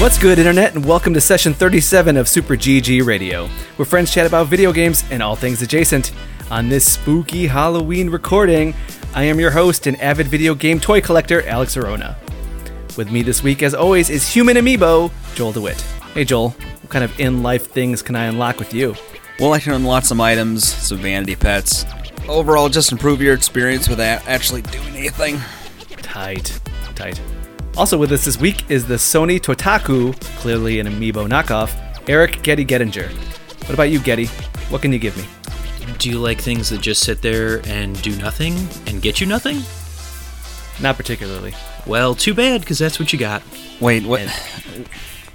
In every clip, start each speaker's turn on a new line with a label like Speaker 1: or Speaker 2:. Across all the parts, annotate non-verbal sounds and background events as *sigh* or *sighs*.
Speaker 1: What's good, Internet, and welcome to session 37 of Super GG Radio, where friends chat about video games and all things adjacent. On this spooky Halloween recording, I am your host and avid video game toy collector, Alex Arona. With me this week, as always, is human amiibo, Joel DeWitt. Hey, Joel, what kind of in life things can I unlock with you?
Speaker 2: Well, I can unlock some items, some vanity pets. Overall, just improve your experience without actually doing anything.
Speaker 1: Tight, tight. Also with us this week is the Sony Totaku, clearly an amiibo knockoff, Eric Getty Gettinger. What about you, Getty? What can you give me?
Speaker 3: Do you like things that just sit there and do nothing and get you nothing?
Speaker 1: Not particularly.
Speaker 3: Well, too bad, because that's what you got.
Speaker 2: Wait, what?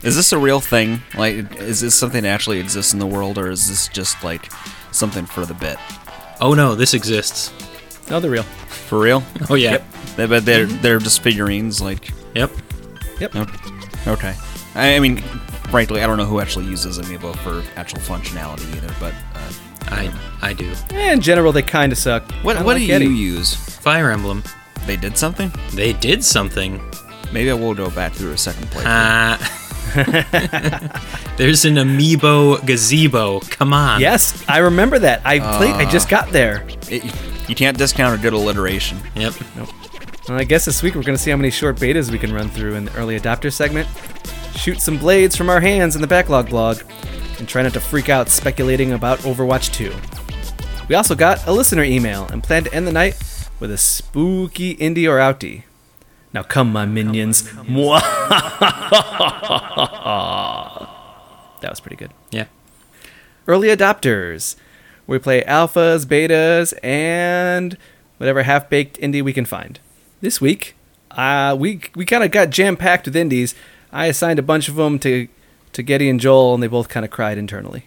Speaker 2: Is this a real thing? Like, is this something that actually exists in the world, or is this just like something for the bit?
Speaker 3: Oh no, this exists.
Speaker 1: No, they're real.
Speaker 2: For real? *laughs*
Speaker 3: Oh yeah.
Speaker 2: They- But they're they're just figurines. Like,
Speaker 3: Yep.
Speaker 2: okay. okay. I, I mean, frankly, I don't know who actually uses amiibo for actual functionality either. But uh,
Speaker 3: I I do.
Speaker 1: In general, they kind of suck.
Speaker 2: what what
Speaker 1: like
Speaker 2: do
Speaker 1: Getty.
Speaker 2: you use?
Speaker 3: Fire Emblem.
Speaker 2: They did something.
Speaker 3: They did something.
Speaker 2: Maybe I will go back through a second playthrough.
Speaker 3: Ah. *laughs* *laughs* There's an amiibo gazebo. Come on.
Speaker 1: Yes, I remember that. I played. I
Speaker 2: Uh.
Speaker 1: just got there.
Speaker 2: It- you can't discount a good alliteration.
Speaker 3: Yep.
Speaker 1: Well, I guess this week we're going to see how many short betas we can run through in the early adopter segment. Shoot some blades from our hands in the backlog blog, and try not to freak out speculating about Overwatch 2. We also got a listener email and plan to end the night with a spooky indie or outie. Now come, my minions. Mwah. *laughs* that was pretty good.
Speaker 3: Yeah.
Speaker 1: Early adopters. We play alphas, betas, and whatever half baked indie we can find. This week, uh, we we kind of got jam packed with indies. I assigned a bunch of them to to Getty and Joel, and they both kind of cried internally.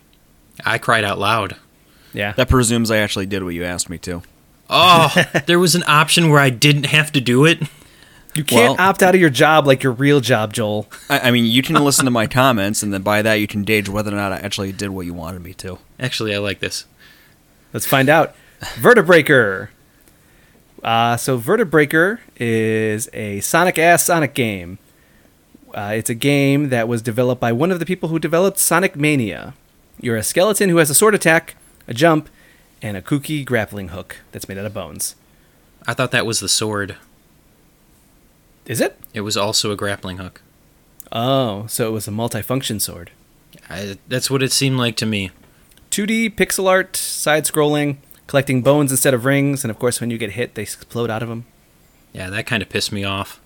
Speaker 3: I cried out loud.
Speaker 1: Yeah,
Speaker 2: That presumes I actually did what you asked me to.
Speaker 3: Oh, *laughs* there was an option where I didn't have to do it.
Speaker 1: you can't
Speaker 2: well-
Speaker 1: opt out of your job like your real job, Joel.
Speaker 2: I, I mean, you can listen to my comments, and then by that you can gauge whether or not I actually did what you wanted me to.
Speaker 3: Actually, I like this.
Speaker 1: Let's find out. Vertebreaker. Uh, so Vertebreaker is a Sonic ass Sonic game. Uh, it's a game that was developed by one of the people who developed Sonic Mania. You're a skeleton who has a sword attack, a jump, and a kooky grappling hook that's made out of bones.
Speaker 3: I thought that was the sword.
Speaker 1: Is it?
Speaker 3: It was also a grappling hook.
Speaker 1: Oh, so it was a multifunction sword.
Speaker 3: I, that's what it seemed like to me.
Speaker 1: 2D pixel art, side scrolling, collecting bones instead of rings, and of course, when you get hit, they explode out of them.
Speaker 3: Yeah, that kind of pissed me off.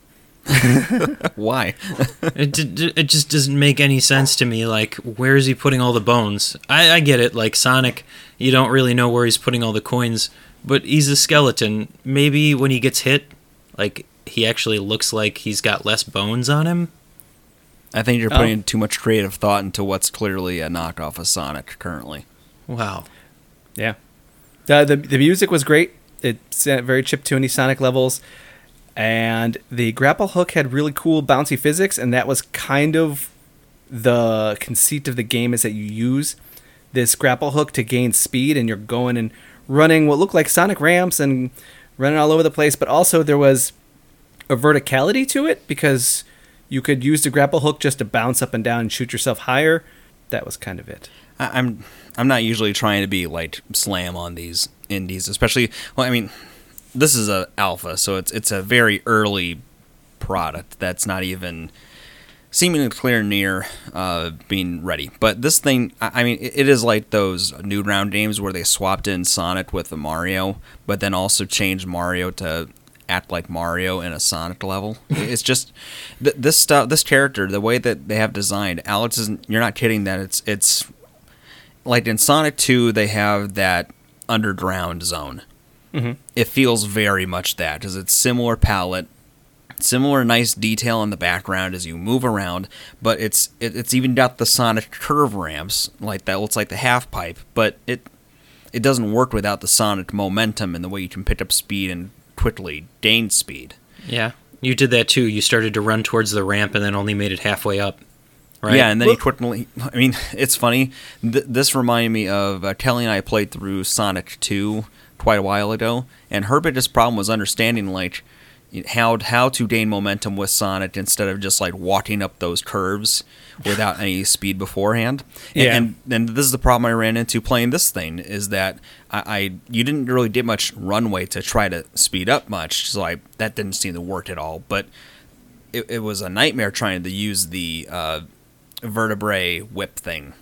Speaker 3: *laughs*
Speaker 2: Why? *laughs*
Speaker 3: it, d- d- it just doesn't make any sense to me. Like, where is he putting all the bones? I, I get it. Like Sonic, you don't really know where he's putting all the coins, but he's a skeleton. Maybe when he gets hit, like he actually looks like he's got less bones on him.
Speaker 2: I think you're
Speaker 1: Oh.
Speaker 2: putting too much creative thought into what's clearly a knockoff of Sonic currently.
Speaker 3: Wow.
Speaker 1: Yeah. The, the, the music was great. It's very chiptune Sonic levels. And the grapple hook had really cool bouncy physics, and that was kind of the conceit of the game is that you use this grapple hook to gain speed, and you're going and running what looked like Sonic ramps and running all over the place. But also there was a verticality to it because you could use the grapple hook just to bounce up and down and shoot yourself higher. That was kind of it.
Speaker 2: I'm I'm not usually trying to be like slam on these indies, especially. Well, I mean, this is a alpha, so it's it's a very early product that's not even seemingly clear near uh, being ready. But this thing, I mean, it, it is like those new round games where they swapped in Sonic with the Mario, but then also changed Mario to act like Mario in a Sonic level. *laughs* It's just th- this stuff, this character, the way that they have designed. Alex isn't. You're not kidding that it's it's like in Sonic 2, they have that underground zone.
Speaker 1: Mhm.
Speaker 2: It feels very much that because it's similar palette, similar nice detail in the background as you move around, but it's it, it's even got the Sonic curve ramps like that looks like the half pipe, but it it doesn't work without the Sonic momentum and the way you can pick up speed and quickly gain speed.
Speaker 3: Yeah. You did that too. You started to run towards the ramp and then only made it halfway up. Right?
Speaker 2: Yeah, and then
Speaker 1: Well-
Speaker 2: he quickly. I mean, it's funny. Th- this reminded me of uh, Kelly and I played through Sonic 2 quite a while ago, and her biggest problem was understanding like how how to gain momentum with Sonic instead of just like walking up those curves without any speed beforehand. And,
Speaker 1: Yeah.
Speaker 2: and and this is the problem I ran into playing this thing is that I, I you didn't really get much runway to try to speed up much, so I that didn't seem to work at all. But it, it was a nightmare trying to use the uh, vertebrae whip thing.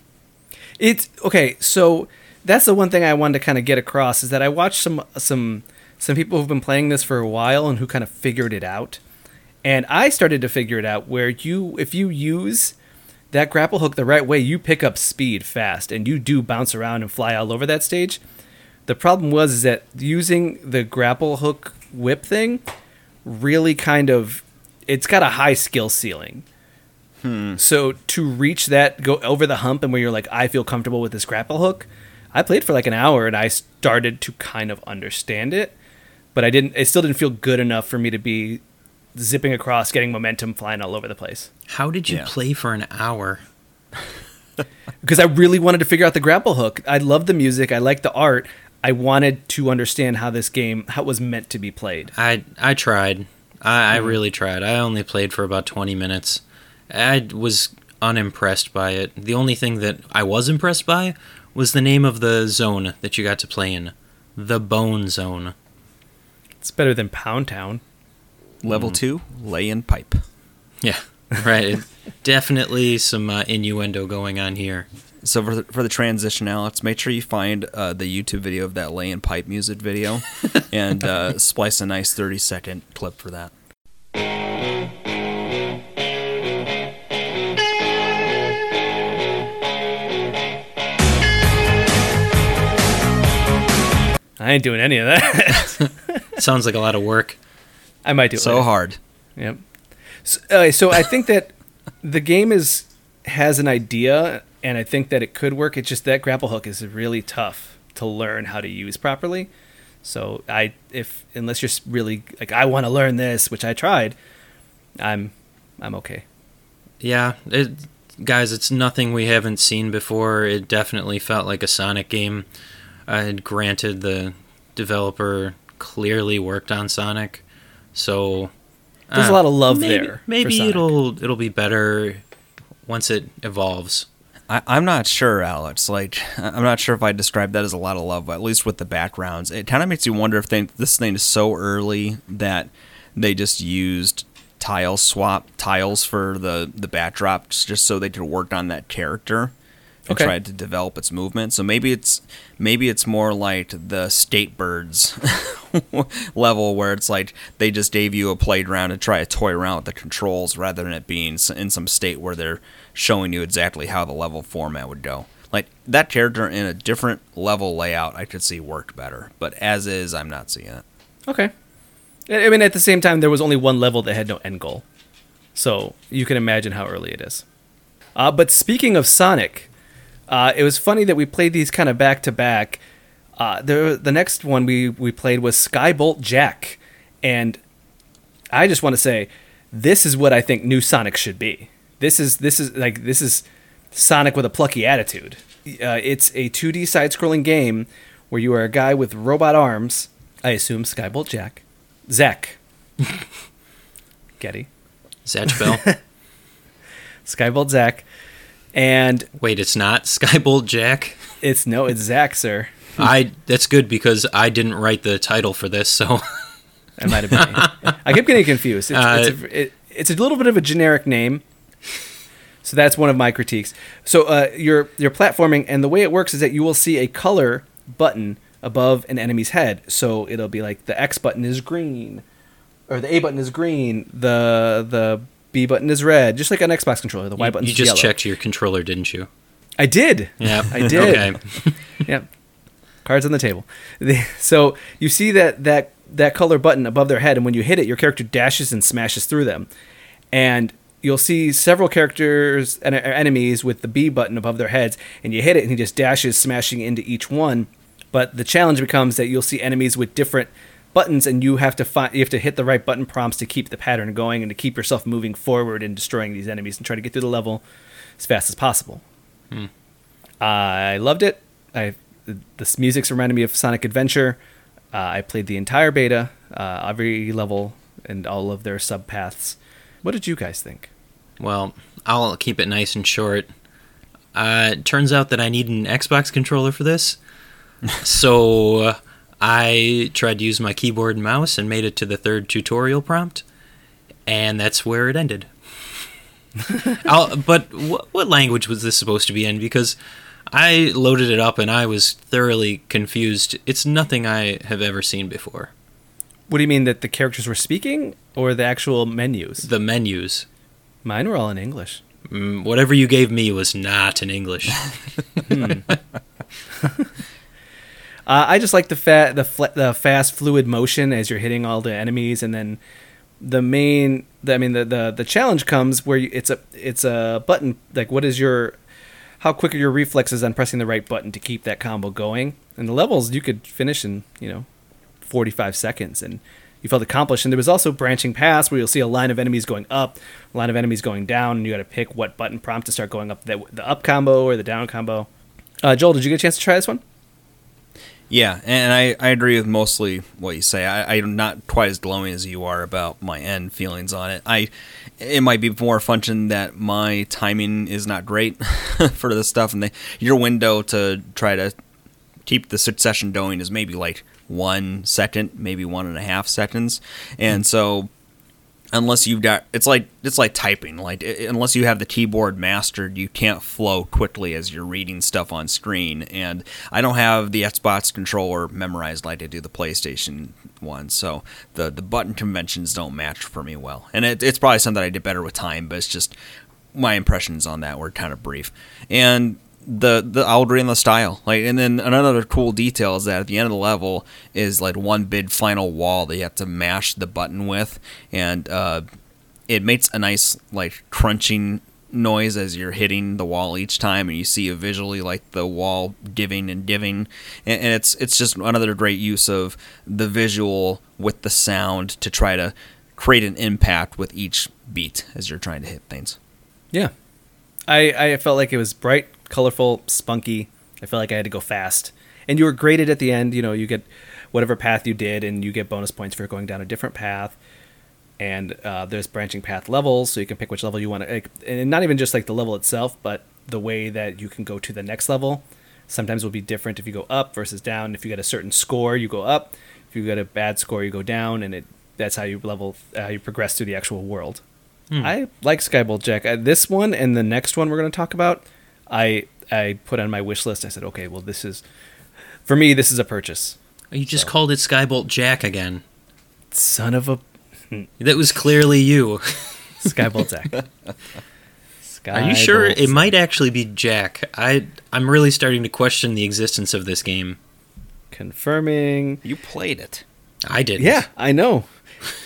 Speaker 1: It's okay. So that's the one thing I wanted to kind of get across is that I watched some some some people who've been playing this for a while and who kind of figured it out, and I started to figure it out where you if you use that grapple hook the right way, you pick up speed fast and you do bounce around and fly all over that stage. The problem was is that using the grapple hook whip thing really kind of it's got a high skill ceiling. So to reach that, go over the hump, and where you're like, I feel comfortable with this grapple hook. I played for like an hour, and I started to kind of understand it, but I didn't. It still didn't feel good enough for me to be zipping across, getting momentum, flying all over the place.
Speaker 3: How did you
Speaker 2: Yeah.
Speaker 3: play for an hour? *laughs*
Speaker 1: Because I really wanted to figure out the grapple hook. I love the music. I like the art. I wanted to understand how this game how it was meant to be played.
Speaker 3: I I tried. I, I
Speaker 1: Hmm.
Speaker 3: really tried. I only played for about twenty minutes. I was unimpressed by it. The only thing that I was impressed by was the name of the zone that you got to play in, the Bone Zone.
Speaker 1: It's better than Pound Town.
Speaker 2: Level two, lay in pipe.
Speaker 3: Yeah, *laughs* right. Definitely some uh, innuendo going on here.
Speaker 2: So for the, for the transition, Alex, make sure you find uh, the YouTube video of that lay in pipe music video, *laughs* and uh, splice a nice thirty second clip for that.
Speaker 1: I ain't doing any of that. *laughs*
Speaker 3: Sounds like a lot of work. *laughs*
Speaker 1: I might do it.
Speaker 2: So
Speaker 1: later.
Speaker 2: hard.
Speaker 1: Yep. So, uh, so I think that the game is has an idea, and I think that it could work. It's just that grapple hook is really tough to learn how to use properly. So I, if unless you're s- really like I want to learn this, which I tried, I'm, I'm okay.
Speaker 3: Yeah, it, guys, it's nothing we haven't seen before. It definitely felt like a Sonic game. Uh, granted, the developer clearly worked on Sonic, so
Speaker 1: There's
Speaker 3: uh,
Speaker 1: a lot of love
Speaker 3: maybe,
Speaker 1: there. for
Speaker 3: Maybe
Speaker 1: Sonic.
Speaker 3: it'll it'll be better once it evolves.
Speaker 2: I, I'm not sure, Alex. Like, *laughs* I'm not sure if I describe that as a lot of love, but at least with the backgrounds, it kind of makes you wonder if they, this thing is so early that they just used tile swap tiles for the the backdrops just so they could work on that character and
Speaker 1: Okay.
Speaker 2: tried to develop its movement. So maybe it's maybe it's more like the State Birds *laughs* level where it's like they just gave you a playground to try to toy around with the controls rather than it being in some state where they're showing you exactly how the level format would go. Like that character in a different level layout, I could see worked better, but as is, I'm not seeing it.
Speaker 1: Okay. I I mean, at the same time, there was only one level that had no end goal, so you can imagine how early it is. Uh, but speaking of Sonic, uh, it was funny that we played these kind of back to back. Uh, The the next one we we played was Skybolt Jack, and I just want to say, this is what I think new Sonic should be. This is this is like this is Sonic with a plucky attitude. Uh, it's a 2D side-scrolling game where you are a guy with robot arms. I assume Skybolt Jack, Zack, *laughs* Getty,
Speaker 3: Zatch Bell. *laughs*
Speaker 1: Skybolt Zack, and
Speaker 3: Wait, it's not *laughs* Skybolt Jack.
Speaker 1: it's no, it's Zack, sir.
Speaker 3: I that's good because I didn't write the title for this, so
Speaker 1: It might have been. *laughs* I kept getting confused. It's, it's, a, it, it's a little bit of a generic name, so that's one of my critiques. So uh, you're you're platforming, and the way it works is that you will see a color button above an enemy's head. So it'll be like the X button is green, or the A button is green, the the B button is red, just like an Xbox controller. The Y button
Speaker 3: you just
Speaker 1: yellow.
Speaker 3: checked your controller, didn't you?
Speaker 1: I did.
Speaker 3: Yeah,
Speaker 1: I did.
Speaker 3: Okay. *laughs*
Speaker 1: Yep. Cards on the table. So you see that that that color button above their head, and when you hit it, your character dashes and smashes through them, and you'll see several characters and uh, enemies with the B button above their heads, and you hit it, and he just dashes, smashing into each one. But the challenge becomes that you'll see enemies with different buttons, and you have to find you have to hit the right button prompts to keep the pattern going and to keep yourself moving forward and destroying these enemies and try to get through the level as fast as possible. I loved it. I the music's reminded me of Sonic Adventure. Uh, I played the entire beta, uh, every level and all of their subpaths. What did you guys think?
Speaker 3: Well, I'll keep it nice and short. Uh, it turns out that I need an Xbox controller for this. *laughs* so uh, I tried to use my keyboard and mouse and made it to the third tutorial prompt. And that's where it ended. *laughs* But wh- what language was this supposed to be in? Because I loaded it up and I was thoroughly confused. It's nothing I have ever seen before.
Speaker 1: What do you mean that the characters were speaking or the actual menus?
Speaker 3: The menus.
Speaker 1: Mine were all in English.
Speaker 3: Mm, whatever you gave me was not in English. *laughs* *laughs*
Speaker 1: Uh, I just like the fa- the fl- the fast fluid motion as you're hitting all the enemies, and then the main. The, I mean, the, the the challenge comes where you, it's a it's a button. Like, what is your how quick are your reflexes on pressing the right button to keep that combo going? And the levels you could finish in you know 45 seconds, and you felt accomplished. And there was also branching paths where you'll see a line of enemies going up, a line of enemies going down, and you got to pick what button prompt to start going up the, the up combo or the down combo. Uh, Joel, did you get a chance to try this one?
Speaker 2: Yeah, and I, I agree with mostly what you say. I, I'm not quite as glowing as you are about my end feelings on it. I it might be more function that my timing is not great *laughs* for this stuff, and the, your window to try to keep the succession going is maybe like one second, maybe one and a half seconds, and hmm. so unless you've got it's like it's like typing. Like unless you have the keyboard mastered you can't flow quickly as you're reading stuff on screen. And i don't have the xbox controller memorized like i do the playstation one so the the button conventions don't match for me well. And it, it's probably something i did better with time but it's just my impressions on that were kind of brief. And the the Aldry and the style. Like and then another cool detail is that at the end of the level is like one big final wall that you have to mash the button with and uh, it makes a nice like crunching noise as you're hitting the wall each time and you see visually like the wall giving and giving and, and it's it's just another great use of the visual with the sound to try to create an impact with each beat as you're trying to hit things.
Speaker 1: Yeah. I, I felt like it was bright, colorful, spunky. I felt like I had to go fast. And you were graded at the end. You know, you get whatever path you did, and you get bonus points for going down a different path. And uh, there's branching path levels, so you can pick which level you want to. Like, and not even just like the level itself, but the way that you can go to the next level. Sometimes will be different if you go up versus down. If you get a certain score, you go up. If you get a bad score, you go down, and it that's how you level, how you progress through the actual world. I like Skybolt Jack. Uh, this one and the next one we're going to talk about, I I put on my wish list. I said, okay, well, this is for me. This is a purchase.
Speaker 3: You just
Speaker 1: So.
Speaker 3: called it Skybolt Jack again.
Speaker 1: Son of a
Speaker 3: That was clearly you. *laughs*
Speaker 1: Skybolt Jack.
Speaker 3: Are you sure
Speaker 1: Skybolt
Speaker 3: it might actually be Jack? I I'm really starting to question the existence of this game.
Speaker 1: confirming?
Speaker 2: You played it.
Speaker 3: I did.
Speaker 1: Yeah, I know.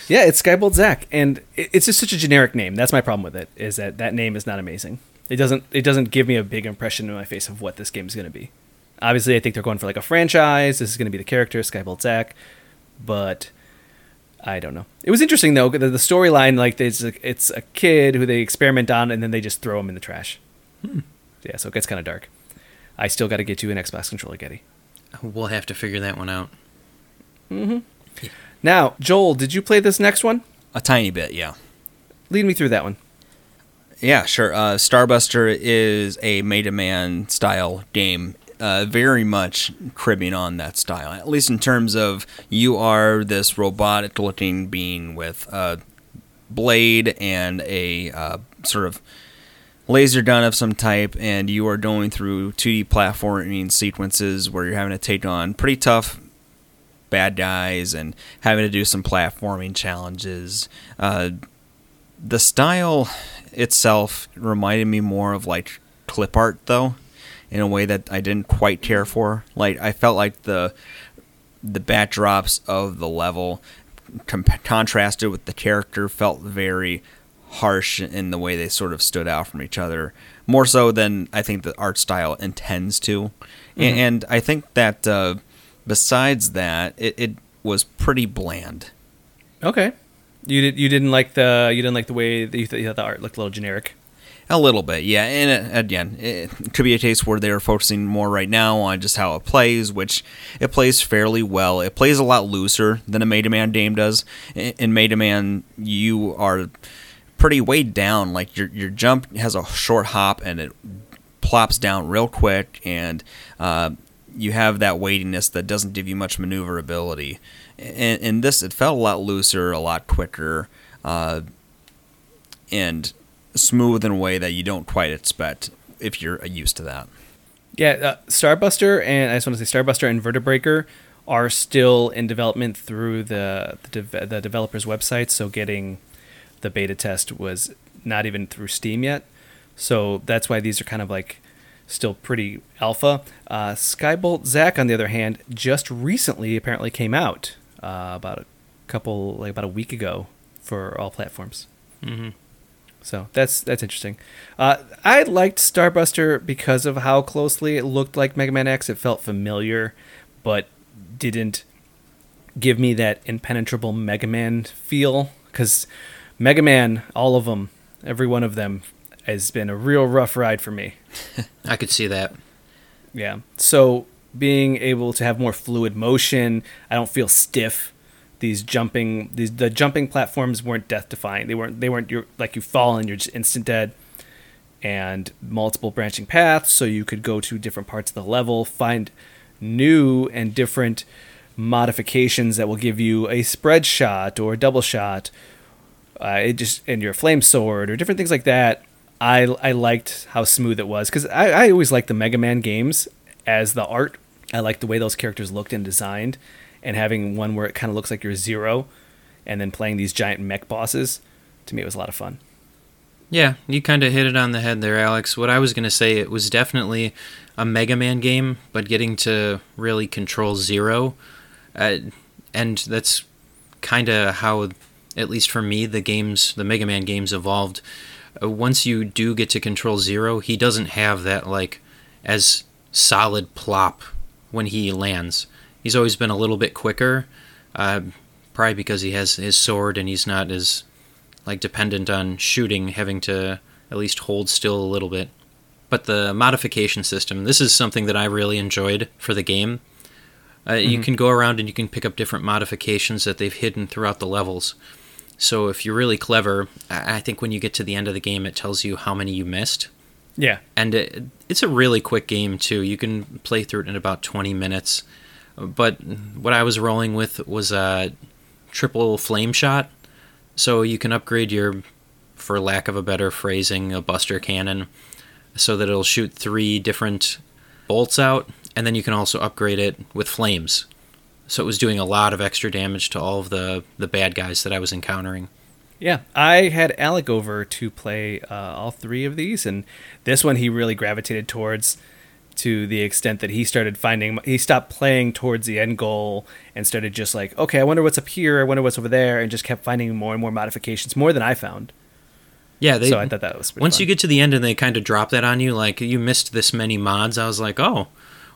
Speaker 1: Yeah, it's Skybolt Zack, and it's just such a generic name. That's my problem with it. Is that that name is not amazing. It doesn't it doesn't give me a big impression in my face of what this game is going to be. Obviously, I think they're going for like a franchise. This is going to be the character Skybolt Zack, but I don't know. It was interesting though. The, the storyline, like it's a, it's a kid who they experiment on, and then they just throw him in the trash. Hmm. Yeah, so it gets kind of dark. I still got to get you an Xbox controller, Getty.
Speaker 3: We'll have to figure that one out. Mm-hmm.
Speaker 1: Now, Joel, did you play this next one?
Speaker 2: A tiny bit, yeah.
Speaker 1: Lead me through that one.
Speaker 2: Yeah, sure. Uh, Starbuster is a Mega Man style game, uh, very much cribbing on that style. At least in terms of you are this robotic looking being with a blade and a uh, sort of laser gun of some type, and you are going through 2D platforming sequences where you're having to take on pretty tough bad guys and having to do some platforming challenges. Uh, the style itself reminded me more of like clip art though in a way that I didn't quite care for. Like I felt like the the backdrops of the level com- contrasted with the character felt very harsh in the way they sort of stood out from each other more so than I think the art style intends to. And, and I think that uh, besides that it, it was pretty bland.
Speaker 1: Okay. You did. You didn't like the. You didn't like the way that you, th- you thought the art looked a little generic.
Speaker 2: A little bit, yeah. And uh, again, it could be a case where they're focusing more right now on just how it plays, which it plays fairly well. It plays a lot looser than a Mega Man game does. In Mega Man, you are pretty weighed down. Like your your jump has a short hop and it plops down real quick, and uh, you have that weightiness that doesn't give you much maneuverability. In, in this, it felt a lot looser, a lot quicker, uh, and smooth in a way that you don't quite expect if you're used to that.
Speaker 1: Yeah, uh, Starbuster and I just want to say Starbuster and Vertebreaker are still in development through the the, the developer's website. So getting the beta test was not even through Steam yet. So that's why these are kind of like still pretty alpha. Uh, Skybolt Zack, on the other hand, just recently apparently came out uh, about a couple like about a week ago for all platforms.
Speaker 3: Mm-hmm.
Speaker 1: So that's that's interesting. Uh, I liked Starbuster because of how closely it looked like Mega Man X. It felt familiar, but didn't give me that impenetrable Mega Man feel. Because Mega Man, all of them, every one of them, has been a real rough ride for me. *laughs*
Speaker 3: I could see that.
Speaker 1: Yeah. So being able to have more fluid motion, I don't feel stiff. These jumping, these the jumping platforms weren't death defying. They weren't. They weren't. Like you fall and you're just instant dead. And multiple branching paths, so you could go to different parts of the level, find new and different modifications that will give you a spread shot or a double shot. Uh, it just and your flame sword or different things like that. I I liked how smooth it was because I, I always liked the Mega Man games as the art. I like the way those characters looked and designed, and having one where it kind of looks like you're Zero, and then playing these giant mech bosses. To me, it was a lot of fun.
Speaker 3: Yeah, you kind of hit it on the head there, Alex. What I was going to say, it was definitely a Mega Man game, but getting to really control Zero. Uh, and that's kind of how, at least for me, the games, the Mega Man games evolved. Uh, once you do get to control Zero, he doesn't have that, like, as solid plop when he lands. He's always been a little bit quicker, uh, probably because he has his sword and he's not as like dependent on shooting, having to at least hold still a little bit. But the modification system, this is something that I really enjoyed for the game. Uh, You can go around and you can pick up different modifications that they've hidden throughout the levels. So if you're really clever, I think when you get to the end of the game, it tells you how many you missed.
Speaker 1: Yeah,
Speaker 3: And it, it's a really quick game, too. You can play through it in about 20 minutes. But what I was rolling with was a triple flame shot. So you can upgrade your, for lack of a better phrasing, a buster cannon so that it'll shoot three different bolts out. And then you can also upgrade it with flames. So it was doing a lot of extra damage to all of the, the bad guys that I was encountering.
Speaker 1: Yeah. I had Alec over to play uh, all three of these, and this one he really gravitated towards. To the extent that he started finding, he stopped playing towards the end goal and started just like, okay, I wonder what's up here, I wonder what's over there, and just kept finding more and more modifications, more than I found.
Speaker 3: Yeah, they,
Speaker 1: so I thought that was pretty
Speaker 3: once
Speaker 1: fun.
Speaker 3: you get to the end and they kind of drop that on you like you missed this many mods i was like oh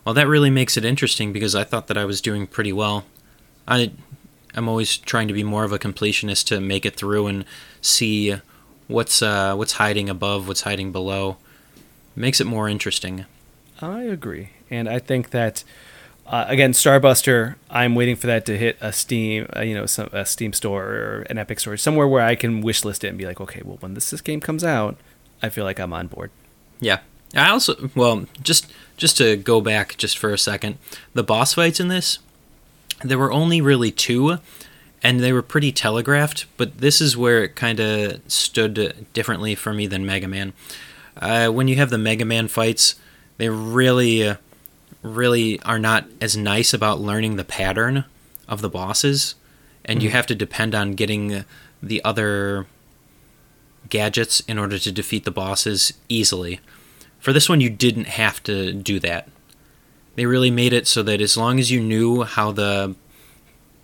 Speaker 3: well that really makes it interesting because i thought that i was doing pretty well i i'm always trying to be more of a completionist to make it through and see what's uh what's hiding above what's hiding below makes it more interesting
Speaker 1: I agree, and I think that uh, again, Starbuster. I'm waiting for that to hit a Steam, uh, you know, some, a Steam store or an Epic store, somewhere where I can wish list it and be like, okay, well, when this, this game comes out, I feel like I'm on board.
Speaker 3: yeah i also well just just to go back just for a second the boss fights in this there were only really two and they were pretty telegraphed but this is where it kind of stood differently for me than mega man. Uh, when you have the mega man fights they really uh, really are not as nice about learning the pattern of the bosses and you have to depend on getting the other gadgets in order to defeat the bosses easily. For this one you didn't have to do that they really made it so that as long as you knew how the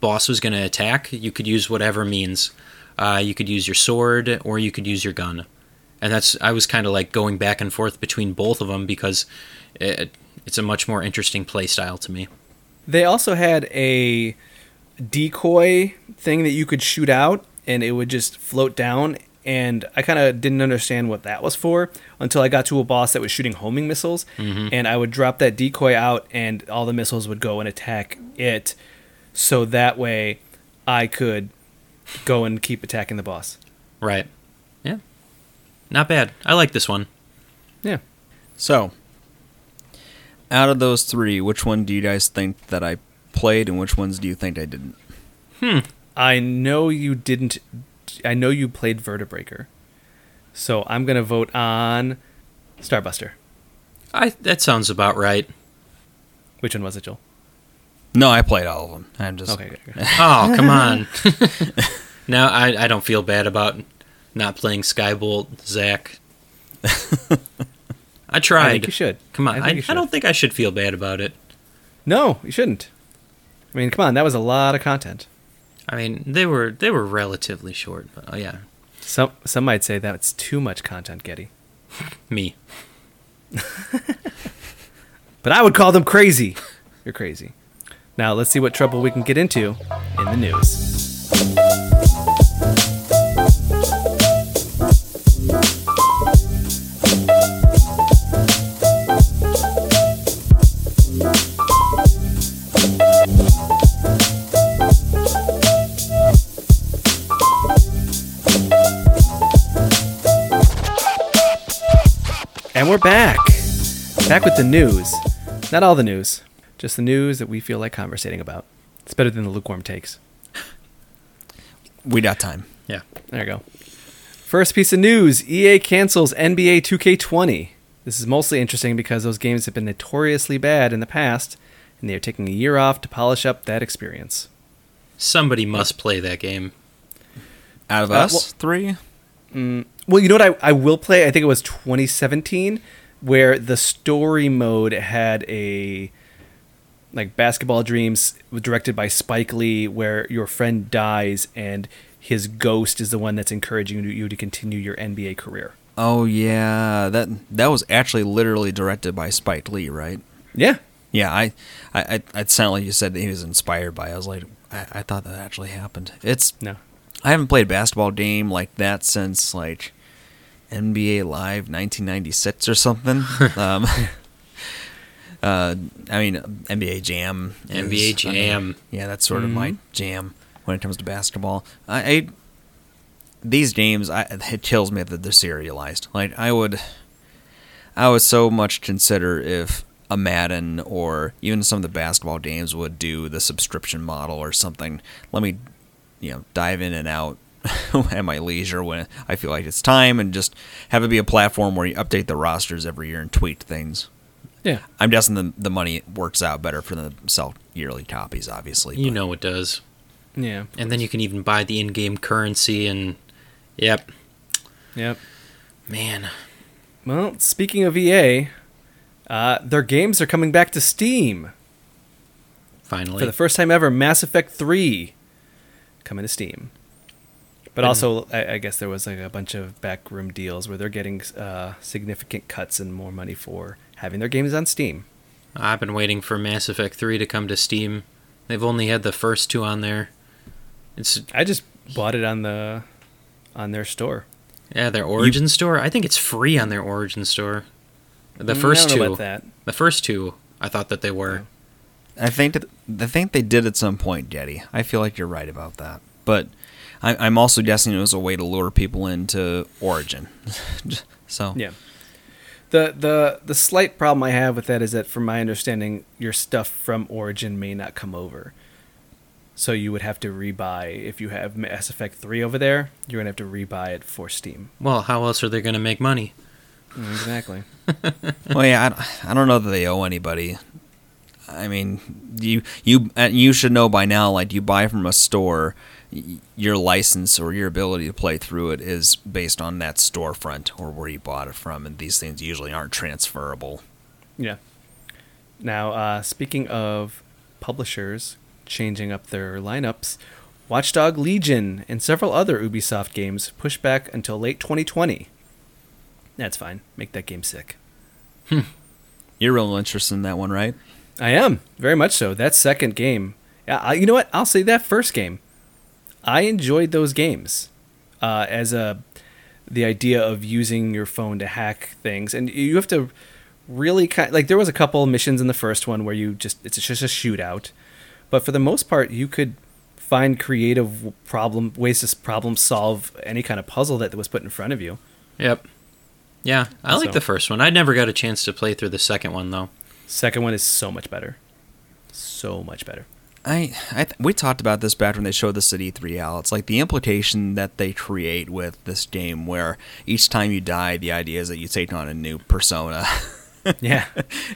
Speaker 3: boss was going to attack, you could use whatever means. Uh, you could use your sword or you could use your gun. And that's I was kind of like going back and forth between both of them because it, it's a much more interesting play style to me.
Speaker 1: They also had a decoy thing that you could shoot out, and it would just float down, and I kind of didn't understand what that was for until I got to a boss that was shooting homing missiles, and I would drop that decoy out, and all the missiles would go and attack it, so that way I could go and keep attacking the boss.
Speaker 3: Right. Yeah. Not bad. I like this one.
Speaker 1: Yeah.
Speaker 2: So, out of those three, which one do you guys think that I played, and which ones do you think I didn't? Hmm.
Speaker 1: I know you didn't. I know you played Vertebreaker, so I'm gonna vote on Starbuster.
Speaker 3: I that sounds about right.
Speaker 1: Which one was it, Joel?
Speaker 2: No, I played all of them. I'm just
Speaker 1: Okay, good, good. *laughs*
Speaker 3: Oh, come on. *laughs* *laughs* now I, I don't feel bad about not playing Skybolt, Zack. I tried.
Speaker 1: I think you should.
Speaker 3: Come on.
Speaker 1: I
Speaker 3: I,
Speaker 1: think
Speaker 3: I, don't think I should feel bad about it.
Speaker 1: No, you shouldn't. I mean, come on, that was a lot of content.
Speaker 3: I mean, they were they were relatively short, but oh yeah,
Speaker 1: Some some might say that's too much content, Getty. *laughs*
Speaker 3: me. *laughs*
Speaker 1: But I would call them crazy. You're crazy. Now let's see what trouble we can get into in the news. And we're back. Back with the news. Not all the news, just the news that we feel like conversating about. It's better than the lukewarm takes.
Speaker 2: we got time.
Speaker 3: Yeah.
Speaker 1: There you go. First piece of news EA cancels NBA 2K20. This is mostly interesting because those games have been notoriously bad in the past, and they are taking a year off to polish up that experience.
Speaker 3: Somebody must play that game.
Speaker 2: Out of
Speaker 1: Uh,
Speaker 2: us
Speaker 1: well-
Speaker 2: three, Mm,
Speaker 1: well, you know what I, I will play? I think it was 2017, where the story mode had a like basketball dreams directed by Spike Lee, where your friend dies and his ghost is the one that's encouraging you- to continue your NBA career.
Speaker 2: Oh yeah, that that was actually literally directed by Spike Lee, right?
Speaker 1: Yeah,
Speaker 2: Yeah, I, I, I it sounded like you said that he was inspired by. it. I was like, I, I thought that actually happened. It's
Speaker 1: no,
Speaker 2: I haven't played a basketball game like that since like NBA Live 1996 or something. *laughs* um, *laughs* uh, I mean NBA Jam. is-
Speaker 3: NBA Jam.
Speaker 2: yeah, that's sort of my jam when it comes to basketball. I, I these games, I, it kills me that they're serialized. Like I would, I would so much consider if a Madden or even some of the basketball games would do the subscription model or something. Let me, you know, dive in and out *laughs* at my leisure when I feel like it's time, and just have it be a platform where you update the rosters every year and tweak things.
Speaker 1: yeah,
Speaker 2: I'm guessing the the money works out better for them to sell yearly copies, obviously.
Speaker 3: You
Speaker 2: but-
Speaker 3: know it does.
Speaker 1: yeah,
Speaker 3: And then you can even buy the in-game currency and yep.
Speaker 1: yep.
Speaker 3: Man,
Speaker 1: Well, speaking of EA, uh, their games are coming back to Steam
Speaker 3: finally.
Speaker 1: for the first time ever. Mass Effect Three coming to Steam. But
Speaker 3: And-
Speaker 1: also, I, I guess there was like a bunch of backroom deals where they're getting uh, significant cuts and more money for having their games on Steam.
Speaker 3: I've been waiting for Mass Effect 3 to come to Steam. They've only had the first two on there. It's
Speaker 1: I just bought it on the on their store.
Speaker 3: yeah, their Origin store. I think it's free on their Origin store. The
Speaker 1: Mm,
Speaker 3: first
Speaker 1: I don't know
Speaker 3: two,
Speaker 1: about that.
Speaker 3: the first two, I thought that they were.
Speaker 2: I think that I think they did at some point, Getty. I feel like you're right about that. But I, I'm also guessing it was a way to lure people into Origin. *laughs* so
Speaker 1: Yeah. The the the slight problem I have with that is that, from my understanding, your stuff from Origin may not come over. So you would have to rebuy if you have Mass Effect Three over there. You're gonna have to rebuy it for Steam.
Speaker 3: Well, how else are they going to make money?
Speaker 1: Exactly. *laughs*
Speaker 2: well, yeah, I, I don't know that they owe anybody. I mean, you you you should know by now. Like you buy from a store, your license or your ability to play through it is based on that storefront or where you bought it from, and these things usually aren't transferable.
Speaker 1: Yeah. Now, uh, speaking of publishers changing up their lineups, Watchdog Legion and several other Ubisoft games push back until late 2020. That's fine. Make that game sick.
Speaker 2: You're real interested in that one, right?
Speaker 1: I am very much so. That second game, yeah, I, you know what? I'll say that first game. I enjoyed those games. Uh, as a the idea of using your phone to hack things, and you have to really kind like there was a couple missions in the first one where you just it's just a shootout, but for the most part you could find creative problem ways to problem solve any kind of puzzle that was put in front of you.
Speaker 3: Yep. Yeah, I like the first one. I never got a chance to play through the second one though.
Speaker 1: Second one is so much better, so much better.
Speaker 2: I, I th- we talked about this back when they showed this at E3L. It's like the implication that they create with this game, where each time you die, the idea is that you take on a new persona. *laughs*
Speaker 1: Yeah,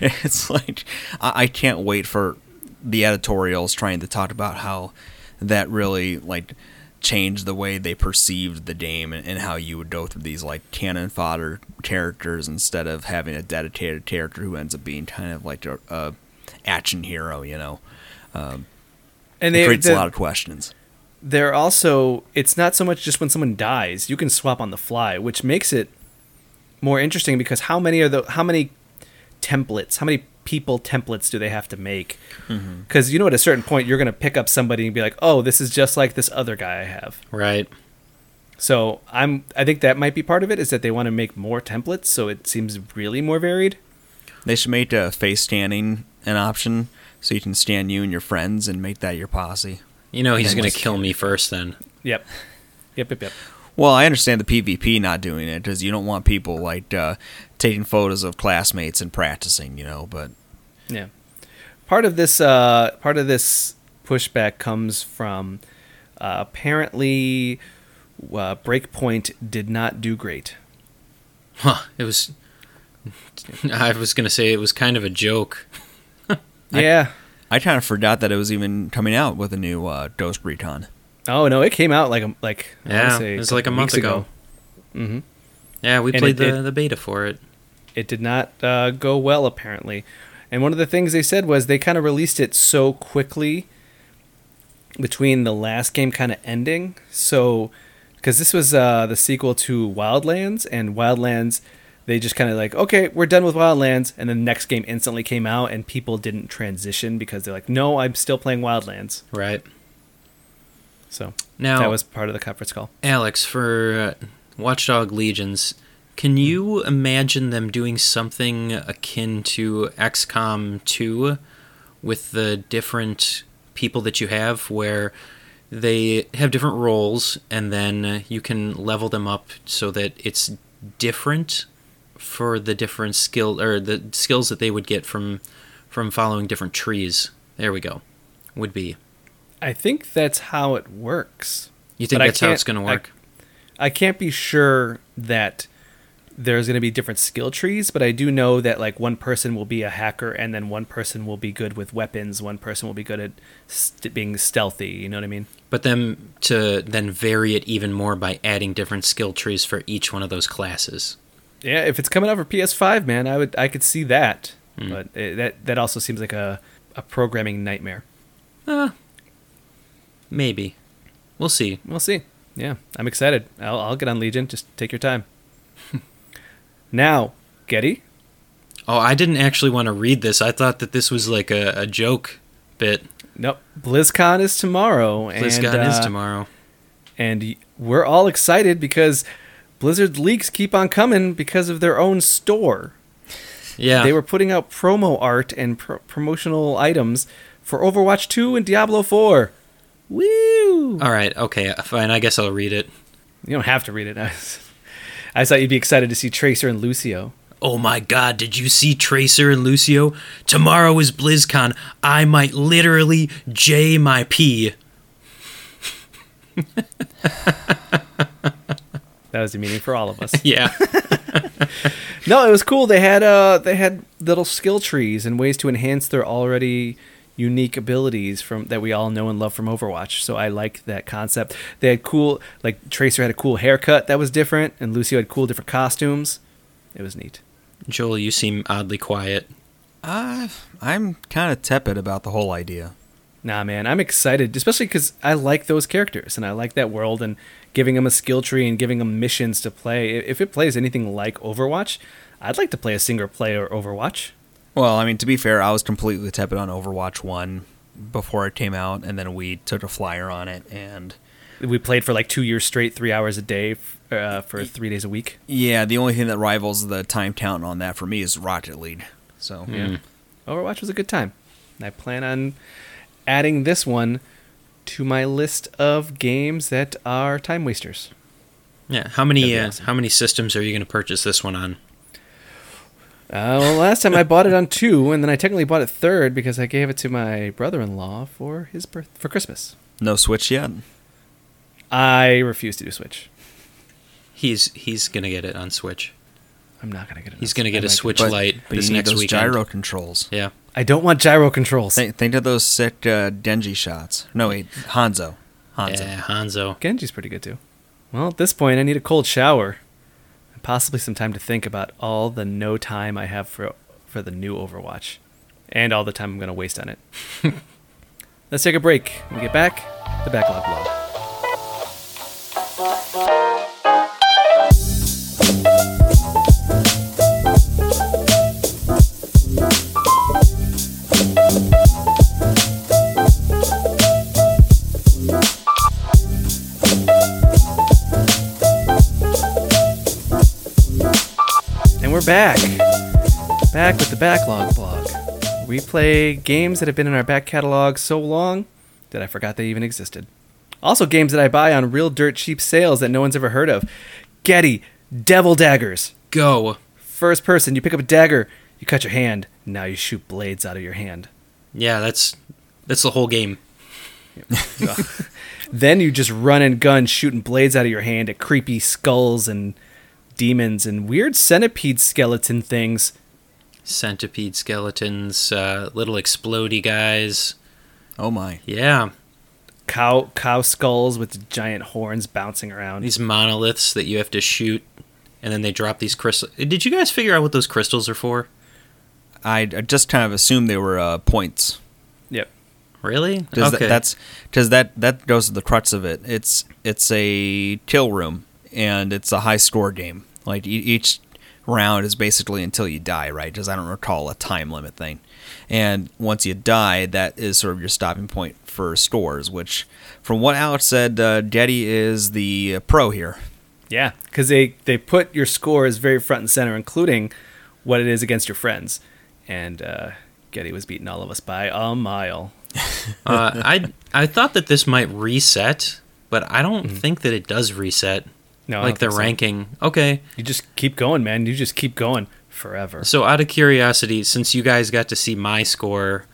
Speaker 2: it's like I, I can't wait for the editorials trying to talk about how that really like changed the way they perceived the game and, and how you would go through these like cannon fodder characters instead of having a dedicated character who ends up being kind of like a, a action hero. You know, um,
Speaker 1: and
Speaker 2: it creates
Speaker 1: the-
Speaker 2: a lot of questions.
Speaker 1: they're also it's not so much just when someone dies you can swap on the fly which makes it more interesting because how many are the how many templates how many people templates do they have to make because you know at a certain point you're going to pick up somebody and be like oh this is just like this other guy i have
Speaker 3: Right.
Speaker 1: so i'm i think that might be part of it is that they want to make more templates so it seems really more varied
Speaker 2: They should make uh, face scanning an option so you can scan you and your friends and make that your posse.
Speaker 3: You know he's gonna kill me first then.
Speaker 1: yep yep yep yep
Speaker 2: Well, I understand the PvP not doing it because you don't want people like uh, taking photos of classmates and practicing, you know. But
Speaker 1: Yeah. Part of this uh, part of this pushback comes from uh, apparently uh, Breakpoint did not do great.
Speaker 3: Huh. It was I was gonna say it was kind of a joke. *laughs*
Speaker 1: yeah.
Speaker 2: I kind of forgot that it was even coming out with a new uh, Ghost Recon.
Speaker 1: Oh no, it came out like a like I
Speaker 3: Yeah,
Speaker 1: say
Speaker 3: it was like a month
Speaker 1: weeks
Speaker 3: ago.
Speaker 1: Mm-hmm.
Speaker 3: Yeah, we
Speaker 1: And
Speaker 3: played
Speaker 1: it-
Speaker 3: the,
Speaker 1: it-
Speaker 3: the beta for it.
Speaker 1: It did not uh, go well apparently, and one of the things they said was they kind of released it so quickly between the last game kind of ending. So because this was uh, the sequel to Wildlands, and Wildlands, they just kind of like, okay, we're done with Wildlands, and the next game instantly came out, and people didn't transition because they're like, no, I'm still playing Wildlands.
Speaker 3: Right.
Speaker 1: So
Speaker 3: Now
Speaker 1: that was part of the conference call.
Speaker 3: Alex, for uh, Watchdog Legions, can you imagine them doing something akin to XCOM 2 with the different people that you have where they have different roles and then you can level them up so that it's different for the different skill or the skills that they would get from from following different trees. There we go. Would be.
Speaker 1: I think that's how it works.
Speaker 3: You think
Speaker 1: But
Speaker 3: that's how it's going to
Speaker 1: I-
Speaker 3: work?
Speaker 1: I can't be sure that there's going to be different skill trees, but I do know that like one person will be a hacker, and then one person will be good with weapons. One person will be good at st- being stealthy. You know what I mean?
Speaker 3: But then to then vary it even more by adding different skill trees for each one of those classes.
Speaker 1: Yeah, if it's coming out for PS5, man, I would I could see that.
Speaker 3: Hmm.
Speaker 1: But it, that that also seems like a a programming nightmare.
Speaker 3: Uh, maybe. We'll see.
Speaker 1: We'll see. Yeah, I'm excited. I'll I'll get on Legion. Just take your time. Now, Getty.
Speaker 3: Oh, I didn't actually want to read this. I thought that this was like a, a joke bit.
Speaker 1: Nope. BlizzCon is tomorrow.
Speaker 3: BlizzCon
Speaker 1: and,
Speaker 3: is
Speaker 1: uh,
Speaker 3: tomorrow.
Speaker 1: and we're all excited because Blizzard leaks keep on coming because of their own store.
Speaker 3: Yeah.
Speaker 1: They were putting out promo art and pr- promotional items for Overwatch 2 and Diablo 4. Woo!
Speaker 3: All right. Okay. Fine. I guess I'll read it.
Speaker 1: You don't have to read it. *laughs* I, thought you'd be excited to see Tracer and Lucio.
Speaker 3: Oh my god, did you see Tracer and Lucio? Tomorrow is BlizzCon. I might literally J my P. *laughs*
Speaker 1: That was the meaning for all of us. *laughs*
Speaker 3: Yeah. *laughs*
Speaker 1: no, it was cool. They had uh they had little skill trees and ways to enhance their already unique abilities from that we all know and love from Overwatch. So I like that concept. They had cool like Tracer had a cool haircut that was different and Lucio had cool different costumes. It was neat.
Speaker 3: Joel, you seem oddly quiet.
Speaker 2: Uh, I'm kind of tepid about the whole idea.
Speaker 1: Nah, man, I'm excited, especially because I like those characters and I like that world and giving them a skill tree and giving them missions to play. If it plays anything like Overwatch, I'd like to play a single player Overwatch.
Speaker 2: Well, I mean, to be fair, I was completely tepid on Overwatch 1 before it came out, and then we took a flyer on it, and
Speaker 1: we played for like two years straight, three hours a day uh, for three days a week.
Speaker 2: Yeah, the only thing that rivals the time count on that for me is Rocket League. So
Speaker 1: Yeah. Overwatch was a good time. I plan on adding this one to my list of games that are time wasters.
Speaker 3: Yeah. How many
Speaker 1: That'd
Speaker 3: uh,
Speaker 1: awesome.
Speaker 3: how many systems are you going to purchase this one on?
Speaker 1: Uh, well, last time I bought it on two, and then I technically bought it third because I gave it to my brother-in-law for his birth for Christmas.
Speaker 2: no Switch yet.
Speaker 1: I refuse to do Switch.
Speaker 3: He's he's going to get it on Switch.
Speaker 1: I'm not gonna get it. On switch.
Speaker 3: He's
Speaker 1: on-
Speaker 3: going to get a
Speaker 1: might
Speaker 3: Switch
Speaker 2: But,
Speaker 3: Lite
Speaker 2: but
Speaker 3: this
Speaker 2: you need
Speaker 3: next
Speaker 2: those
Speaker 3: weekend.
Speaker 2: gyro controls.
Speaker 3: Yeah.
Speaker 1: I don't want gyro controls.
Speaker 2: Think, think of those sick uh, Genji shots. No wait, Hanzo. Hanzo.
Speaker 3: Yeah, Hanzo.
Speaker 1: Genji's pretty good too. Well, at this point, I need a cold shower, and possibly some time to think about all the no time I have for for the new Overwatch, and all the time I'm going to waste on it. *laughs* Let's take a break. When we get back, the backlog blog. Back. Back with the Backlog blog. We play games that have been in our back catalog so long that I forgot they even existed. Also, games that I buy on real dirt cheap sales that no one's ever heard of. Getty, Devil Daggers.
Speaker 3: Go.
Speaker 1: First person, you pick up a dagger, you cut your hand, now you shoot blades out of your hand.
Speaker 3: Yeah, that's that's the whole game. *laughs*
Speaker 1: Then you just run and gun shooting blades out of your hand at creepy skulls and demons and weird centipede skeleton things.
Speaker 3: Centipede skeletons, uh, little explodey guys.
Speaker 2: Oh my.
Speaker 3: Yeah,
Speaker 1: Cow cow skulls with giant horns bouncing around.
Speaker 3: these monoliths that you have to shoot, and then they drop these crystals. Did you guys figure out what those crystals are for?
Speaker 2: I, I just kind of assumed they were uh, points.
Speaker 1: Yep.
Speaker 3: Really?
Speaker 2: Cause th- that's because that that goes to the crux of it. It's it's a kill room and it's a high score game. Like e- each round is basically until you die, right? Because I don't recall a time limit thing. And once you die, that is sort of your stopping point for scores. Which, from what Alex said, uh, Getty is the uh, pro here.
Speaker 1: Yeah, because they they put your scores very front and center, including what it is against your friends. And uh, Getty was beating all of us by a mile. *laughs*
Speaker 3: uh, I I thought that this might reset, but I don't
Speaker 1: Mm-hmm.
Speaker 3: think that it does reset.
Speaker 1: No,
Speaker 3: like the
Speaker 1: think so.
Speaker 3: ranking. Okay.
Speaker 1: You just keep going, man. You just keep going forever.
Speaker 3: So out of curiosity, since you guys got to see my score,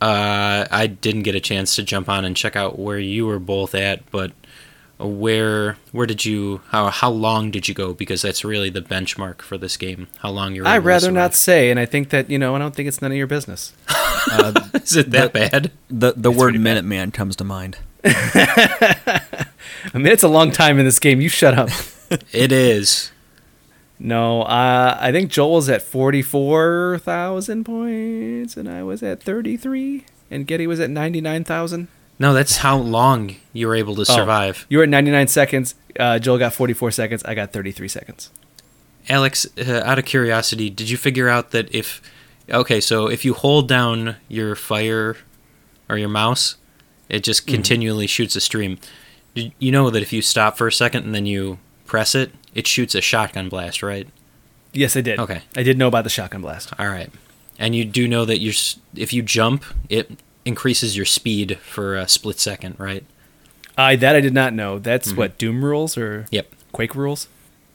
Speaker 3: uh, I didn't get a chance to jump on and check out where you were both at, but where where did you how how long did you go? Because that's really the benchmark for this game. How long you're.
Speaker 1: I'd rather not
Speaker 3: survive.
Speaker 1: say, and I think that you know, I don't think it's none of your business. *laughs*
Speaker 3: Is it that bad?
Speaker 2: The the word
Speaker 1: pretty bad.
Speaker 2: Minuteman comes to mind. *laughs*
Speaker 1: I mean, it's a long time in this game. You shut up. *laughs*
Speaker 3: It is.
Speaker 1: no, uh, I think Joel was at forty-four thousand points, and I was at thirty-three, and Getty was at ninety-nine thousand.
Speaker 3: No, that's how long you were able to survive.
Speaker 1: You were at ninety-nine seconds. Uh, Joel got forty-four seconds. I got thirty-three seconds.
Speaker 3: Alex, uh, out of curiosity, did you figure out that if okay, so if you hold down your fire or your mouse, it just continually shoots a stream. You know that if you stop for a second and then you press it, it shoots a shotgun blast, right?
Speaker 1: Yes, I did.
Speaker 3: Okay.
Speaker 1: I did know about the shotgun blast.
Speaker 3: All right. And you do know that you're if you jump, it increases your speed for a split second, right?
Speaker 1: I that I did not know. That's mm-hmm. what Doom rules or
Speaker 3: Yep.
Speaker 1: Quake rules.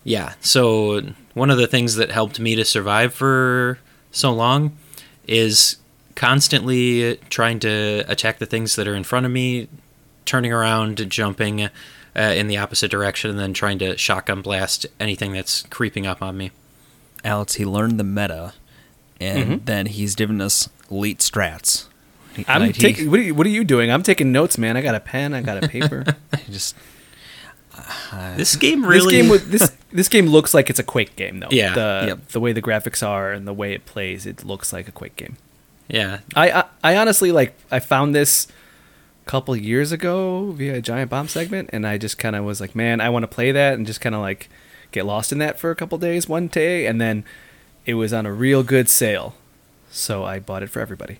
Speaker 3: Yeah. So one of the things that helped me to survive for so long is constantly trying to attack the things that are in front of me, turning around, jumping uh, in the opposite direction, and then trying to shotgun blast anything that's creeping up on me.
Speaker 2: Alex, he learned the meta, and then he's given us elite strats.
Speaker 1: I'm
Speaker 2: like, he-
Speaker 1: taking. What are, you, what are you doing? I'm taking notes, man. I got a pen. I got a paper. *laughs*
Speaker 2: he just
Speaker 3: This game
Speaker 1: This
Speaker 3: really.
Speaker 1: game. would- This this game looks like it's a Quake game, though.
Speaker 3: Yeah.
Speaker 1: The
Speaker 2: Yep.
Speaker 1: the way the graphics are and the way it plays, it looks like a Quake game.
Speaker 3: yeah.
Speaker 1: I I, I honestly like. I found this a couple years ago via a Giant Bomb segment, and I just kind of was like, man, I want to play that, and just kind of like get lost in that for a couple days one day, and then it was on a real good sale, so I bought it for everybody.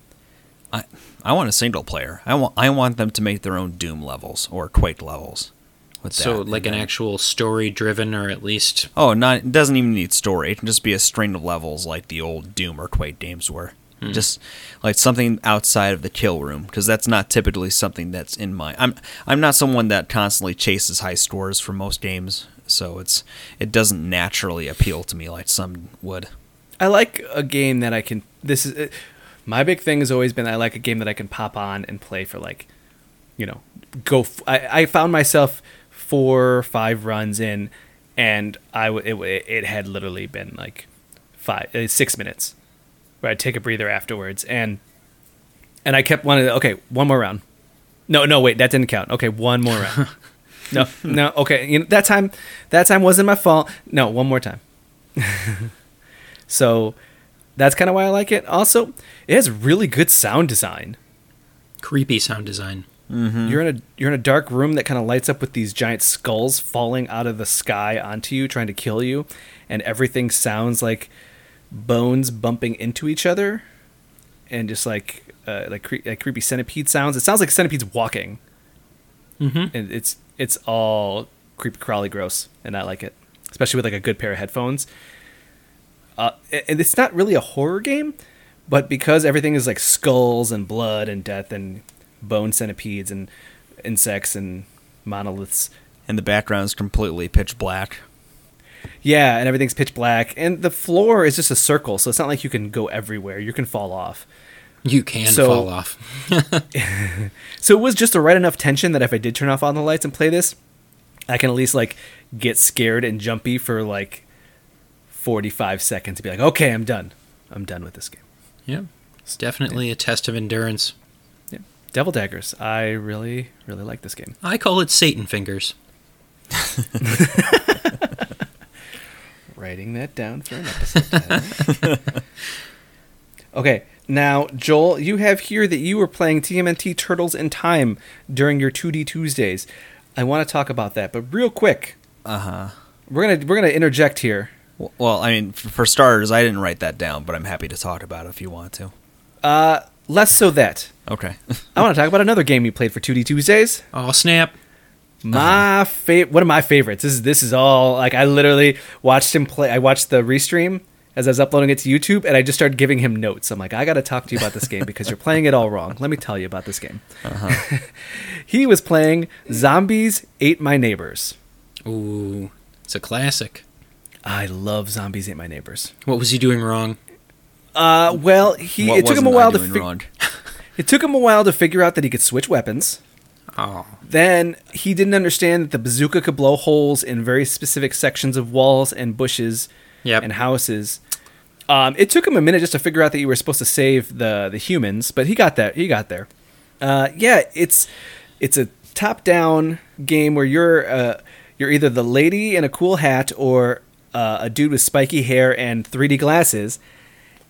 Speaker 2: I I want a single player. I want I want them to make their own Doom levels or Quake levels. With
Speaker 3: So
Speaker 2: that.
Speaker 3: like an
Speaker 2: then-
Speaker 3: actual story driven or at least
Speaker 2: Oh, not it doesn't even need story. It can just be a string of levels like the old Doom or Quake games were. Just like something outside of the kill room because that's not typically something that's in my. I'm I'm not someone that constantly chases high scores for most games, so it's it doesn't naturally appeal to me like some would.
Speaker 1: I like a game that I can. This is uh, my big thing has always been I like a game that I can pop on and play for like, you know, go. F- I, I found myself four or five runs in, and I w- it, it had literally been like five uh, six minutes, where I'd take a breather afterwards, and and I kept wanting. Okay, one more round. No, no, wait, that didn't count. Okay, one more round. *laughs* no, no, okay. You know, that time, that time wasn't my fault. No, one more time. *laughs* So that's kind of why I like it. Also, it has really good sound design.
Speaker 3: creepy sound design. Mm-hmm.
Speaker 1: You're in a you're in a dark room that kind of lights up with these giant skulls falling out of the sky onto you, trying to kill you, and everything sounds like bones bumping into each other, and just like uh, like, cre- like creepy centipede sounds. It sounds like centipedes walking,
Speaker 3: Mm-hmm.
Speaker 1: and it's it's all creepy crawly gross, and I like it, especially with like a good pair of headphones. Uh, and it's not really a horror game, but because everything is like skulls and blood and death and bone centipedes and insects and monoliths,
Speaker 2: And the background is completely pitch black.
Speaker 1: Yeah, and everything's pitch black, and the floor is just a circle, so it's not like you can go everywhere. You can fall off.
Speaker 3: You can
Speaker 1: So-
Speaker 3: fall off. *laughs* *laughs*
Speaker 1: So it was just a right enough tension that if I did turn off all the lights and play this, I can at least like get scared and jumpy for like 45 seconds to be like, okay, I'm done. I'm done with this game.
Speaker 3: yeah. It's definitely a test of endurance.
Speaker 1: Yeah. Devil Daggers. I really, really like this game.
Speaker 3: I call it Satan fingers. *laughs*
Speaker 1: Writing that down for an episode. title. *laughs* okay, now Joel, you have here that you were playing TMNT Turtles in Time during your 2D Tuesdays. I want to talk about that, but real quick,
Speaker 2: Uh huh.
Speaker 1: we're gonna we're gonna interject here.
Speaker 2: Well, I mean, for starters, I didn't write that down, but I'm happy to talk about it if you want to.
Speaker 1: Uh, less so that
Speaker 2: Okay. *laughs*
Speaker 1: I want to talk about another game you played for 2D Tuesdays.
Speaker 3: Oh snap!
Speaker 1: My favorite, one of my favorites. This is this is all like I literally watched him play. I watched the restream as I was uploading it to YouTube, and I just started giving him notes. I'm like, I got to talk to you about this game because you're playing it all wrong. Let me tell you about this game. Uh-huh. *laughs* he was playing Zombies Ate My Neighbors.
Speaker 3: Ooh, it's a classic.
Speaker 1: I love Zombies Ate My Neighbors.
Speaker 3: What was he doing wrong?
Speaker 1: Uh, well, he
Speaker 2: What
Speaker 1: it took him a while to
Speaker 2: doing
Speaker 1: fi-
Speaker 2: wrong? *laughs*
Speaker 1: it took him a while to figure out that he could switch weapons.
Speaker 3: Oh,
Speaker 1: Then he didn't understand that the bazooka could blow holes in very specific sections of walls and bushes
Speaker 3: Yep.
Speaker 1: and houses. Um, it took him a minute just to figure out that you were supposed to save the the humans, but he got that. He got there. Uh, yeah, it's it's a top down game where you're uh, you're either the lady in a cool hat or uh, a dude with spiky hair and 3D glasses,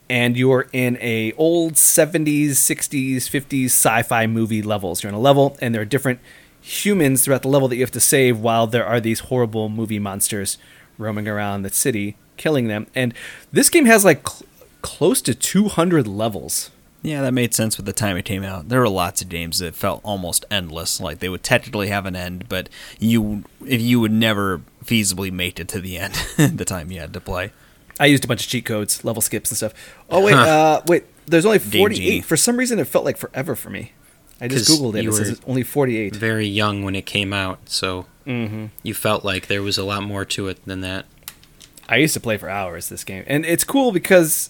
Speaker 1: and you're in a old 70s, 60s, 50s sci-fi movie levels. You're in a level, and there are different humans throughout the level that you have to save, while there are these horrible movie monsters roaming around the city, killing them. And this game has like cl- close to 200 levels.
Speaker 2: Yeah, that made sense with the time it came out. There were lots of games that felt almost endless. Like they would technically have an end, but you if you would never feasibly make it to the end *laughs* the time you had to play.
Speaker 1: I used a bunch of cheat codes, level skips and stuff. Oh wait, uh, wait. There's only 48. For some reason, it felt like forever for me. I just googled it. It says it's only 48.
Speaker 3: very young when it came out, so
Speaker 1: Mm-hmm.
Speaker 3: you felt like there was a lot more to it than that.
Speaker 1: I used to play for hours this game, and it's cool because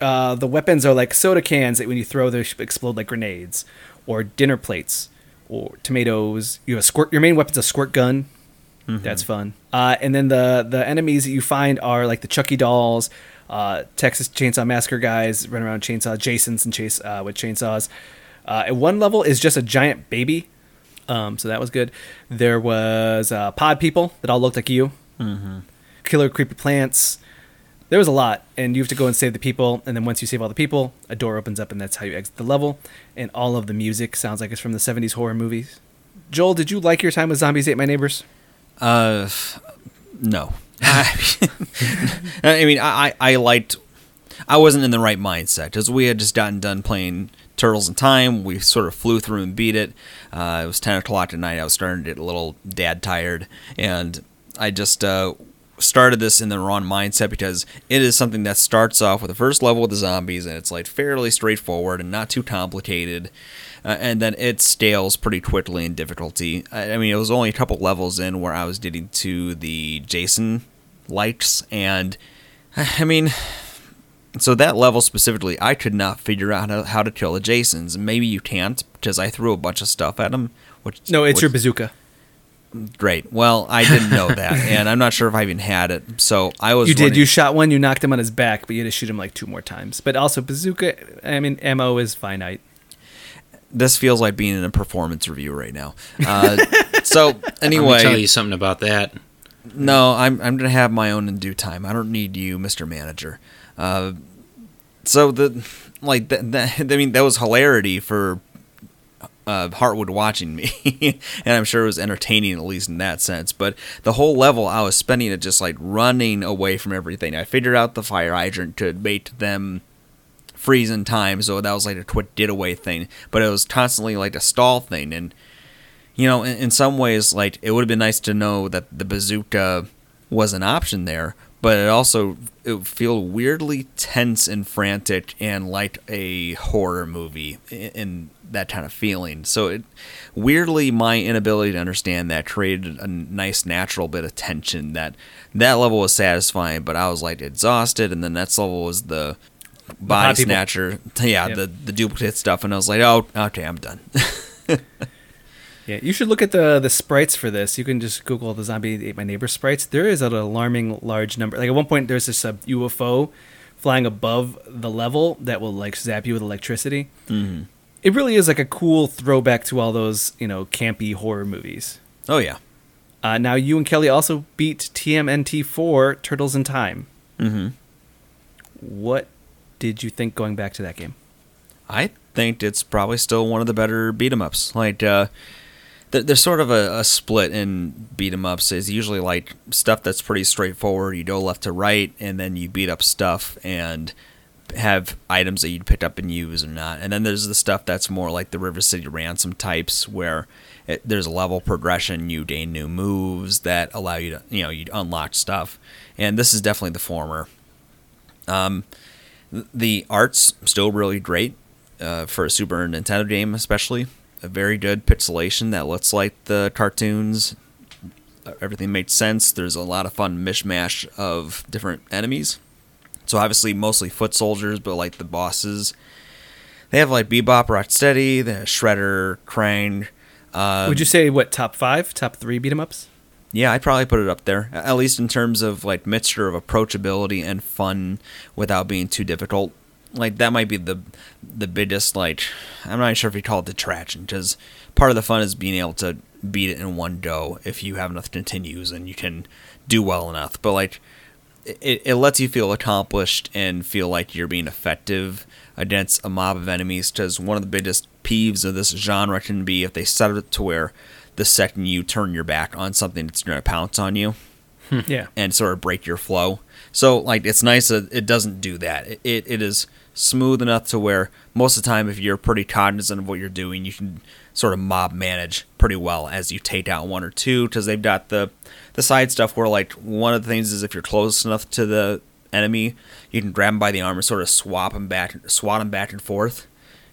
Speaker 1: uh, the weapons are like soda cans that when you throw they explode like grenades, or dinner plates, or tomatoes. You have a squirt. Your main weapon's a squirt gun. That's fun. Uh, and then the the enemies that you find are like the Chucky dolls, uh, Texas Chainsaw Massacre guys running around chainsaw, Jasons and chase uh, with chainsaws. Uh, at one level is just a giant baby, um, so that was good. There was uh, pod people that all looked like you killer creepy plants. There was a lot, and you have to go and save the people. And then once you save all the people, a door opens up, and that's how you exit the level. And all of the music sounds like it's from the '70s horror movies. Joel, did you like your time with Zombies Ate My Neighbors?
Speaker 2: Uh, no. I *laughs* mean, I, I liked I wasn't in the right mindset because we had just gotten done playing Turtles in Time. We sort of flew through and beat it. Uh, it was ten o'clock at night. I was starting to get a little dad tired, and I just uh, started this in the wrong mindset because it is something that starts off with the first level with the zombies, and it's like fairly straightforward and not too complicated. Uh, and then it stales pretty quickly in difficulty. I, I mean, it was only a couple levels in where I was getting to the Jason likes, and *sighs* I mean, so that level specifically, I could not figure out how, how to kill the Jasons. Maybe you can't because I threw a bunch of stuff at them. Which
Speaker 1: No, it's
Speaker 2: which,
Speaker 1: your bazooka.
Speaker 2: great. Well, I didn't know that, *laughs* and I'm not sure if I even had it. So I was.
Speaker 1: You did.
Speaker 2: running-
Speaker 1: You shot one. You knocked him on his back, but you had to shoot him like two more times. But also bazooka. I mean, ammo is finite.
Speaker 2: This feels like being in a performance review right now. Uh, *laughs* so
Speaker 3: Let me
Speaker 2: anyway,
Speaker 3: tell you something about that.
Speaker 2: No, I'm I'm gonna have my own in due time. I don't need you, Mister Manager. Uh, so the like that, that *laughs* I mean that was hilarity for uh, Hartwood watching me, *laughs* and I'm sure it was entertaining at least in that sense. But the whole level, I was spending it just like running away from everything. I figured out the fire hydrant to bait them freeze in time, so that was like a quick getaway thing. But it was constantly like a stall thing, and you know, in, in some ways, like it would have been nice to know that the bazooka was an option there, but it also it would feel weirdly tense and frantic and like a horror movie in, that kind of feeling. So it weirdly my inability to understand that created a nice natural bit of tension that that level was satisfying, but I was like exhausted, and the next level was the body snatcher, *laughs* yeah,
Speaker 1: Yep.
Speaker 2: the the duplicate stuff, and I was like, oh, okay, I'm done. *laughs*
Speaker 1: Yeah, you should look at the the sprites for this. You can just Google the zombie ate my neighbor sprites. There is an alarming large number. Like at one point, there's this uh, UFO flying above the level that will like zap you with electricity.
Speaker 2: hmm
Speaker 1: It really is like a cool throwback to all those you know campy horror movies.
Speaker 2: Oh yeah.
Speaker 1: Uh, now you and Kelly also beat TMNT four Turtles in Time.
Speaker 2: hmm
Speaker 1: What did you think going back to that game?
Speaker 2: I think it's probably still one of the better beat 'em ups. Like, uh, th- there's sort of a, a split in beat 'em ups. Is usually like stuff that's pretty straightforward. You go left to right, and then you beat up stuff and have items that you'd pick up and use or not. And then there's the stuff that's more like the River City Ransom types, where it, there's a level progression. You gain new moves that allow you to, you know, you unlock stuff. And this is definitely the former. Um, the art's still really great uh, for a Super Nintendo game, especially. A very good pixelation that looks like the cartoons. Everything makes sense. There's a lot of fun mishmash of different enemies. So obviously, mostly foot soldiers, but like the bosses, they have like Bebop, Rocksteady, the Shredder, Krang. Uh,
Speaker 1: Would you say what top five, top three beat 'em ups?
Speaker 2: Yeah, I'd probably put it up there. At least in terms of like mixture of approachability and fun without being too difficult. Like that might be the the biggest like I'm not sure if you call it detraction because part of the fun is being able to beat it in one go if you have enough continues and you can do well enough. But like it, it lets you feel accomplished and feel like you're being effective against a mob of enemies because one of the biggest peeves of this genre can be if they set it to where the second you turn your back on something it's going to pounce on you. Hmm.
Speaker 1: Yeah.
Speaker 2: and sort of break your flow. So like it's nice that it doesn't do that. It, it, it is smooth enough to where most of the time if you're pretty cognizant of what you're doing you can sort of mob manage pretty well as you take out one or two because they've got the the side stuff where like one of the things is if you're close enough to the enemy you can grab them by the arm and sort of swap them back swat them back and forth.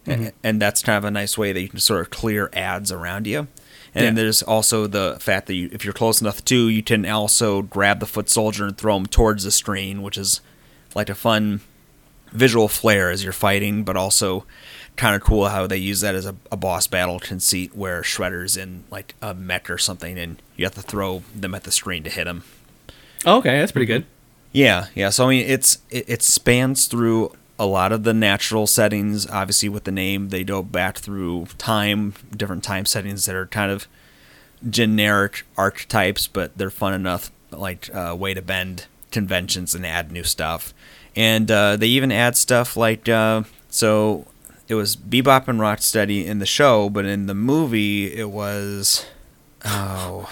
Speaker 2: Mm-hmm. And, and that's kind of a nice way that you can sort of clear ads around you and then there's also the fact that you, if you're close enough too, you can also grab the foot soldier and throw him towards the screen, which is like a fun visual flair as you're fighting, but also kind of cool how they use that as a, a boss battle conceit where Shredder's in like a mech or something, and you have to throw them at the screen to hit him.
Speaker 1: Oh, okay, that's pretty good.
Speaker 2: Yeah, yeah. So I mean, it's it, it spans through a lot of the natural settings. Obviously, with the name, they go back through time, different time settings that are kind of generic archetypes, but they're fun enough, like uh, way to bend conventions and add new stuff. And uh, they even add stuff like uh, so. It was Bebop and Rocksteady in the show, but in the movie, it was oh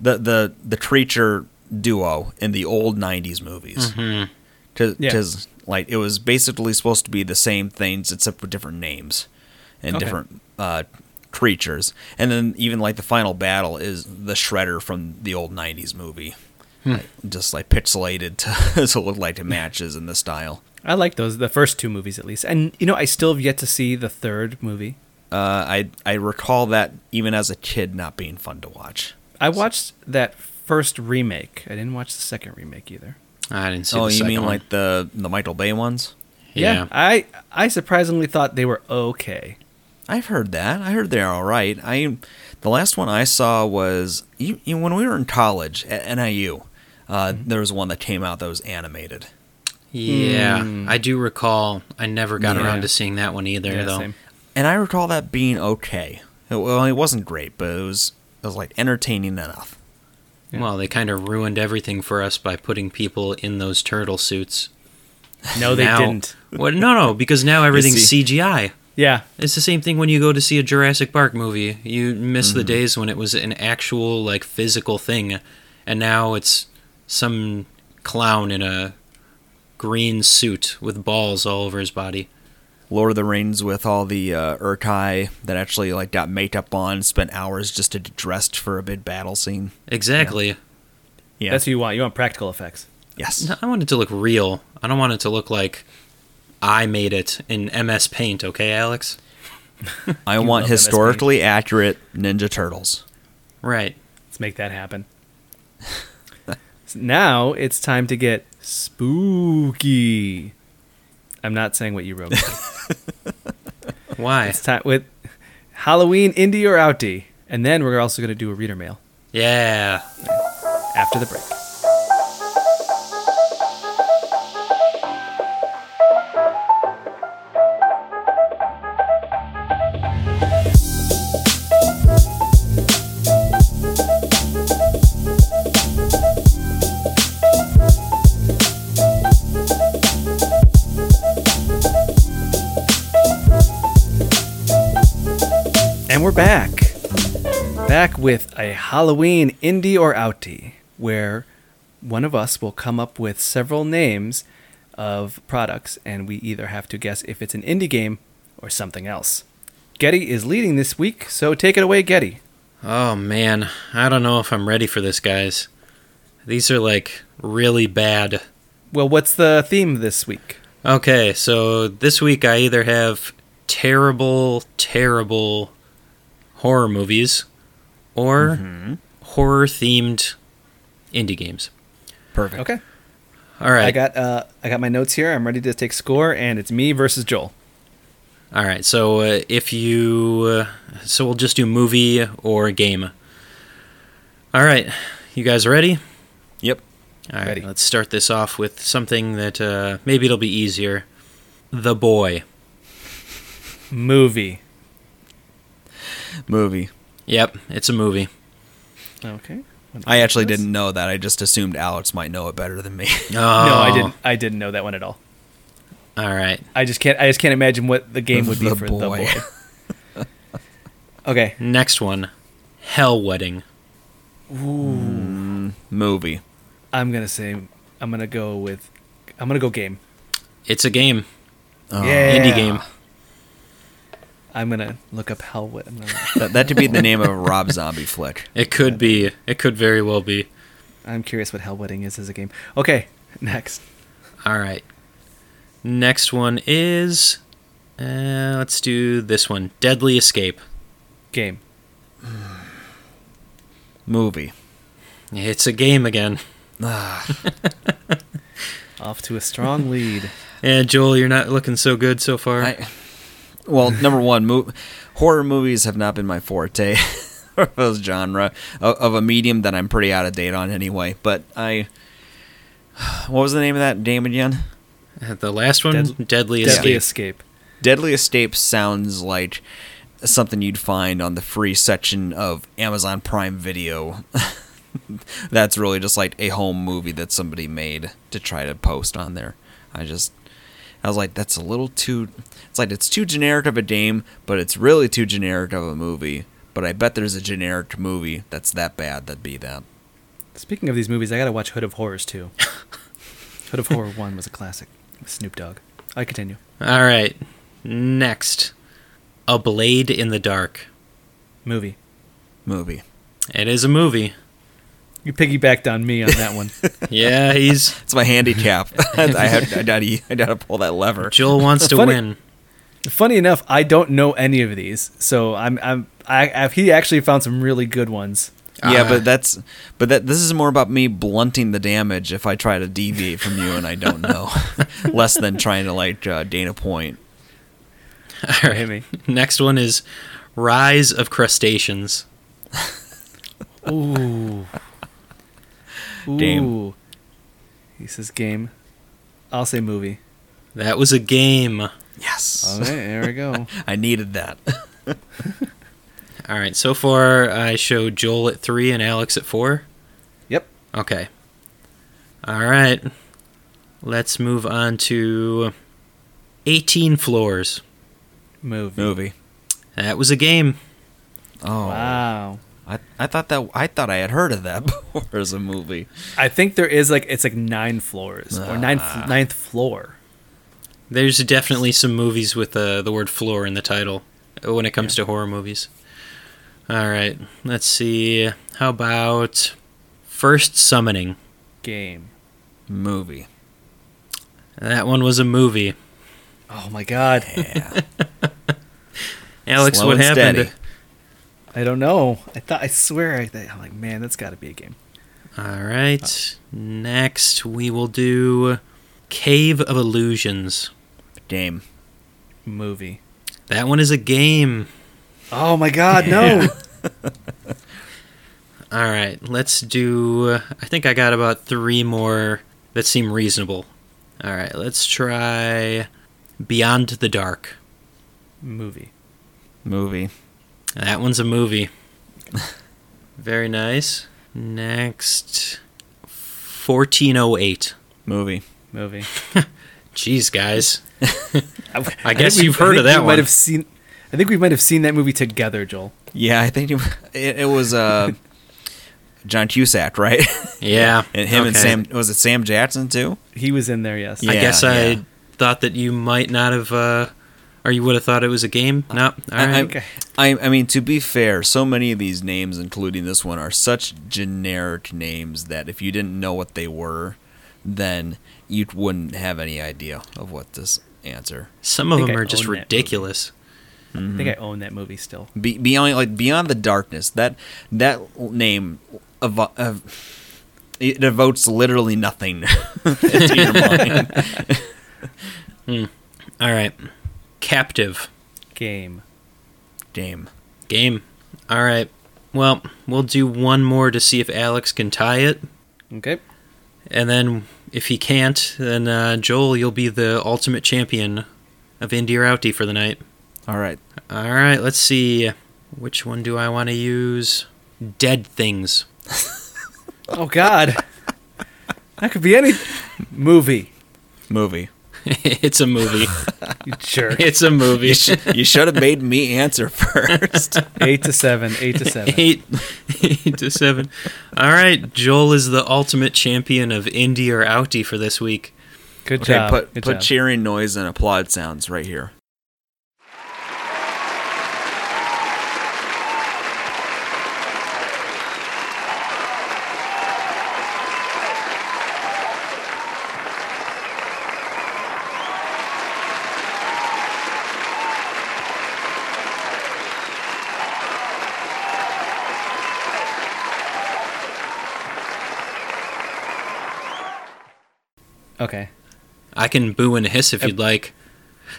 Speaker 2: the the the creature duo in the old '90s movies
Speaker 3: Mhm.
Speaker 2: because
Speaker 1: Yeah.
Speaker 2: Like it was basically supposed to be the same things except with different names and
Speaker 1: Okay.
Speaker 2: different uh, creatures. And then even like the final battle is the Shredder from the old '90s movie, like, just like pixelated to, *laughs* to look like it matches in the style.
Speaker 1: I like those, the first two movies at least. And, you know, I still have yet to see the third movie.
Speaker 2: Uh, I I recall that even as a kid not being fun to watch.
Speaker 1: I watched that first remake. I didn't watch the second remake either.
Speaker 3: I didn't see
Speaker 2: oh,
Speaker 3: the
Speaker 2: you mean
Speaker 3: one.
Speaker 2: like the the Michael Bay ones?
Speaker 3: yeah.
Speaker 1: I I surprisingly thought they were okay.
Speaker 2: I've heard that. I heard they're all right. I the last one I saw was you, you when we were in college at NIU. Uh,
Speaker 1: Mm-hmm.
Speaker 2: There was one that came out that was animated.
Speaker 3: Yeah,
Speaker 1: Hmm.
Speaker 3: I do recall. I never got
Speaker 1: Yeah.
Speaker 3: around to seeing that one either,
Speaker 1: Yeah,
Speaker 3: though.
Speaker 1: same.
Speaker 2: and I recall that being okay. It, well, it wasn't great, but it was it was like entertaining enough.
Speaker 1: Yeah.
Speaker 3: Well, they kind of ruined everything for us by putting people in those turtle suits.
Speaker 1: No, they
Speaker 3: Now-
Speaker 1: didn't.
Speaker 3: Well, no, no, because now everything's. CGI.
Speaker 1: Yeah.
Speaker 3: It's the same thing when you go to see a Jurassic Park movie. You miss
Speaker 1: Mm-hmm.
Speaker 3: the days when it was an actual like physical thing, and now it's some clown in a green suit with balls all over his body.
Speaker 2: Lord of the Rings with all the uh, Uruk-hai that actually like got makeup on, spent hours just to get dressed for a big battle scene.
Speaker 3: Exactly.
Speaker 2: Yeah.
Speaker 1: That's what you want. You want practical effects.
Speaker 2: yes.
Speaker 3: No, I want it to look real. I don't want it to look like I made it in MS Paint. Okay, Alex. *laughs*
Speaker 2: I want
Speaker 1: love MS
Speaker 2: historically accurate Ninja Turtles.
Speaker 3: Right.
Speaker 1: Let's make that happen. So *laughs* now it's time to get spooky. I'm not saying what you wrote. *laughs*
Speaker 3: Why?
Speaker 1: it's time with Halloween indie or outie, and then we're also going to do a reader mail
Speaker 3: Yeah.
Speaker 1: after the break. Back. Back with a Halloween indie or outie, where one of us will come up with several names of products, and we either have to guess if it's an indie game or something else. Getty is leading this week, so take it away, Getty.
Speaker 3: Oh man, I don't know if I'm ready for this, guys. These are like really bad.
Speaker 1: Well, what's the theme this week?
Speaker 3: Okay, so this week I either have terrible, terrible horror movies or horror themed indie games.
Speaker 2: Perfect.
Speaker 1: Okay,
Speaker 3: All right.
Speaker 1: I got uh, I got my notes here. I'm ready to take score, and it's me versus Joel.
Speaker 3: All right. So uh, if you, uh, so we'll just do movie or game. All right. You guys ready?
Speaker 2: Yep.
Speaker 3: All right.
Speaker 1: Ready.
Speaker 3: Let's start this off with something that uh, maybe it'll be easier. The Boy.
Speaker 1: Movie.
Speaker 2: Movie.
Speaker 3: Yep, it's a movie.
Speaker 1: Okay.
Speaker 2: I actually didn't know that. I just assumed Alex might know it better than me.
Speaker 3: Oh, *laughs* *laughs*
Speaker 1: No, I oh. didn't. I didn't know that one at all.
Speaker 3: All right.
Speaker 1: I just can't. I just can't imagine what the game would be
Speaker 2: The
Speaker 1: for
Speaker 2: boy.
Speaker 1: the boy. *laughs* okay.
Speaker 3: Next one, Hell Wedding. Ooh.
Speaker 2: Mm, movie.
Speaker 1: I'm gonna say. I'm gonna go with. I'm gonna go game.
Speaker 3: It's a game,
Speaker 2: Oh.
Speaker 1: Yeah.
Speaker 3: indie game.
Speaker 1: I'm gonna look up hell. What? I'm gonna,
Speaker 2: That, that could be the name of a Rob Zombie flick.
Speaker 3: It could be. It could very well be.
Speaker 1: I'm curious what Hell Wedding is as a game. Okay, next.
Speaker 3: All right. Next one is, uh, let's do this one, Deadly Escape.
Speaker 1: Game. *sighs*
Speaker 2: Movie.
Speaker 3: It's a game again. *laughs*
Speaker 1: Off to a strong lead.
Speaker 3: And Joel, you're not looking so good so far.
Speaker 2: I, well, number one, mo- horror movies have not been my forte *laughs* of those genre of, of a medium that I'm pretty out of date on anyway. But I, what was the name of that game again?
Speaker 3: Uh, the last one,
Speaker 1: Dead-
Speaker 3: Deadly,
Speaker 1: Deadly
Speaker 3: Escape.
Speaker 1: Escape.
Speaker 2: Deadly Escape sounds like something you'd find on the free section of Amazon Prime Video. *laughs* That's really just like a home movie that somebody made to try to post on there. I just I was like that's a little too it's like it's too generic of a game, but it's really too generic of a movie. But I bet there's a generic movie that's that bad that'd be that.
Speaker 1: Speaking of these movies, I gotta watch Hood of Horrors too. *laughs* Hood of Horror 1 was a classic with Snoop Dogg. I continue.
Speaker 3: All right. Next, A Blade in the Dark.
Speaker 1: Movie.
Speaker 2: Movie.
Speaker 3: It is a movie.
Speaker 1: You piggybacked on me on that one. *laughs*
Speaker 3: Yeah, he's *laughs*
Speaker 2: It's my handicap. *laughs* I had I gotta I gotta pull that lever.
Speaker 3: Joel wants to
Speaker 1: Funny-
Speaker 3: win.
Speaker 1: Funny enough, I don't know any of these, so I'm I'm I, I he actually found some really good ones.
Speaker 2: Yeah,
Speaker 3: Ah.
Speaker 2: but that's but that this is more about me blunting the damage if I try to deviate from you and I don't know, less than trying to like uh, gain a point.
Speaker 3: All right.
Speaker 1: Me.
Speaker 3: Next one is Rise of Crustaceans.
Speaker 1: Ooh.
Speaker 2: Game.
Speaker 1: Ooh. He says game. I'll say movie.
Speaker 3: That was a game.
Speaker 2: Yes,
Speaker 1: Okay, there we go. *laughs*
Speaker 2: I needed that. *laughs*
Speaker 3: All right, so far I showed Joel at three and Alex at four.
Speaker 1: Yep.
Speaker 3: Okay. All right. Let's move on to 18 Floors.
Speaker 1: Movie.
Speaker 2: Movie.
Speaker 3: That was a game.
Speaker 2: Oh,
Speaker 1: Wow.
Speaker 2: I I thought that I thought I had heard of that *laughs* before as a movie.
Speaker 1: I think there is like it's like nine floors or nine
Speaker 2: Ah.
Speaker 1: ninth floor.
Speaker 3: There's definitely some movies with uh, the word floor in the title when it comes to horror movies. All right, let's see. How about First Summoning?
Speaker 1: Game.
Speaker 2: Movie.
Speaker 3: That one was a movie.
Speaker 1: Oh my god.
Speaker 2: Yeah. *laughs*
Speaker 3: Alex,
Speaker 2: Slow
Speaker 3: what
Speaker 2: and
Speaker 3: happened?
Speaker 2: steady.
Speaker 1: I don't know. I thought I swear I th- I'm like, man, that's got to be a game.
Speaker 3: All right. Next, we will do Cave of Illusions.
Speaker 2: Game.
Speaker 1: Movie.
Speaker 3: That one is a game.
Speaker 1: Oh my god, no. *laughs*
Speaker 3: All right, let's do. I think I got about three more that seem reasonable. All right, let's try Beyond the Dark.
Speaker 1: Movie.
Speaker 2: Movie.
Speaker 3: That one's a movie. *laughs* Very nice. Next, 1408.
Speaker 2: Movie.
Speaker 1: Movie. *laughs*
Speaker 3: Jeez, guys. *laughs*
Speaker 1: I,
Speaker 3: I guess
Speaker 1: think we-
Speaker 3: you've heard of that
Speaker 1: we
Speaker 3: one.
Speaker 1: Might have seen. I think we might have seen that movie together, Joel.
Speaker 2: Yeah, I think it, it, it was uh, John Cusack, right?
Speaker 3: Yeah.
Speaker 2: and him and. Sam was it Sam Jackson too?
Speaker 1: He was in there, yes.
Speaker 2: Yeah.
Speaker 3: I guess I thought that you might not have, uh, or you would have thought it was a game. Uh, no. All
Speaker 2: I-
Speaker 3: right.
Speaker 1: Okay.
Speaker 2: I, I mean, to be fair, so many of these names, including this one, are such generic names that if you didn't know what they were, then you wouldn't have any idea of what this answer.
Speaker 3: Some of
Speaker 1: think
Speaker 3: them
Speaker 1: I
Speaker 3: are just
Speaker 1: own that movie.
Speaker 3: ridiculous.
Speaker 1: I think I mm-hmm. own that movie still.
Speaker 2: Be, beyond like beyond the darkness, that that name evo- ev- it evokes literally nothing *laughs* to your mind. *laughs* Hmm.
Speaker 3: All right. Captive.
Speaker 1: Game.
Speaker 2: Game.
Speaker 3: Game. All right. Well, we'll do one more to see if Alex can tie it.
Speaker 1: Okay.
Speaker 3: And then if he can't, then uh, Joel, you'll be the ultimate champion of Indie or Outie for the night.
Speaker 2: All right.
Speaker 3: All right, let's see. Which one do I want to use? Dead Things. *laughs*
Speaker 1: Oh God. that could be any movie.
Speaker 2: Movie. *laughs*
Speaker 3: it's a movie.
Speaker 1: You jerk. *laughs*
Speaker 3: it's a movie.
Speaker 2: You, sh- you should have made me answer *laughs* first.
Speaker 1: eight to seven. Eight to seven.
Speaker 3: Eight, eight to seven. All right, Joel is the ultimate champion of Indie or Outie for this week.
Speaker 1: Good
Speaker 2: Okay,
Speaker 1: job.
Speaker 2: put
Speaker 1: Good
Speaker 2: put
Speaker 1: job.
Speaker 2: cheering noise and applaud sounds right here.
Speaker 1: okay.
Speaker 3: I can boo and hiss if
Speaker 1: Ep-
Speaker 3: you'd like.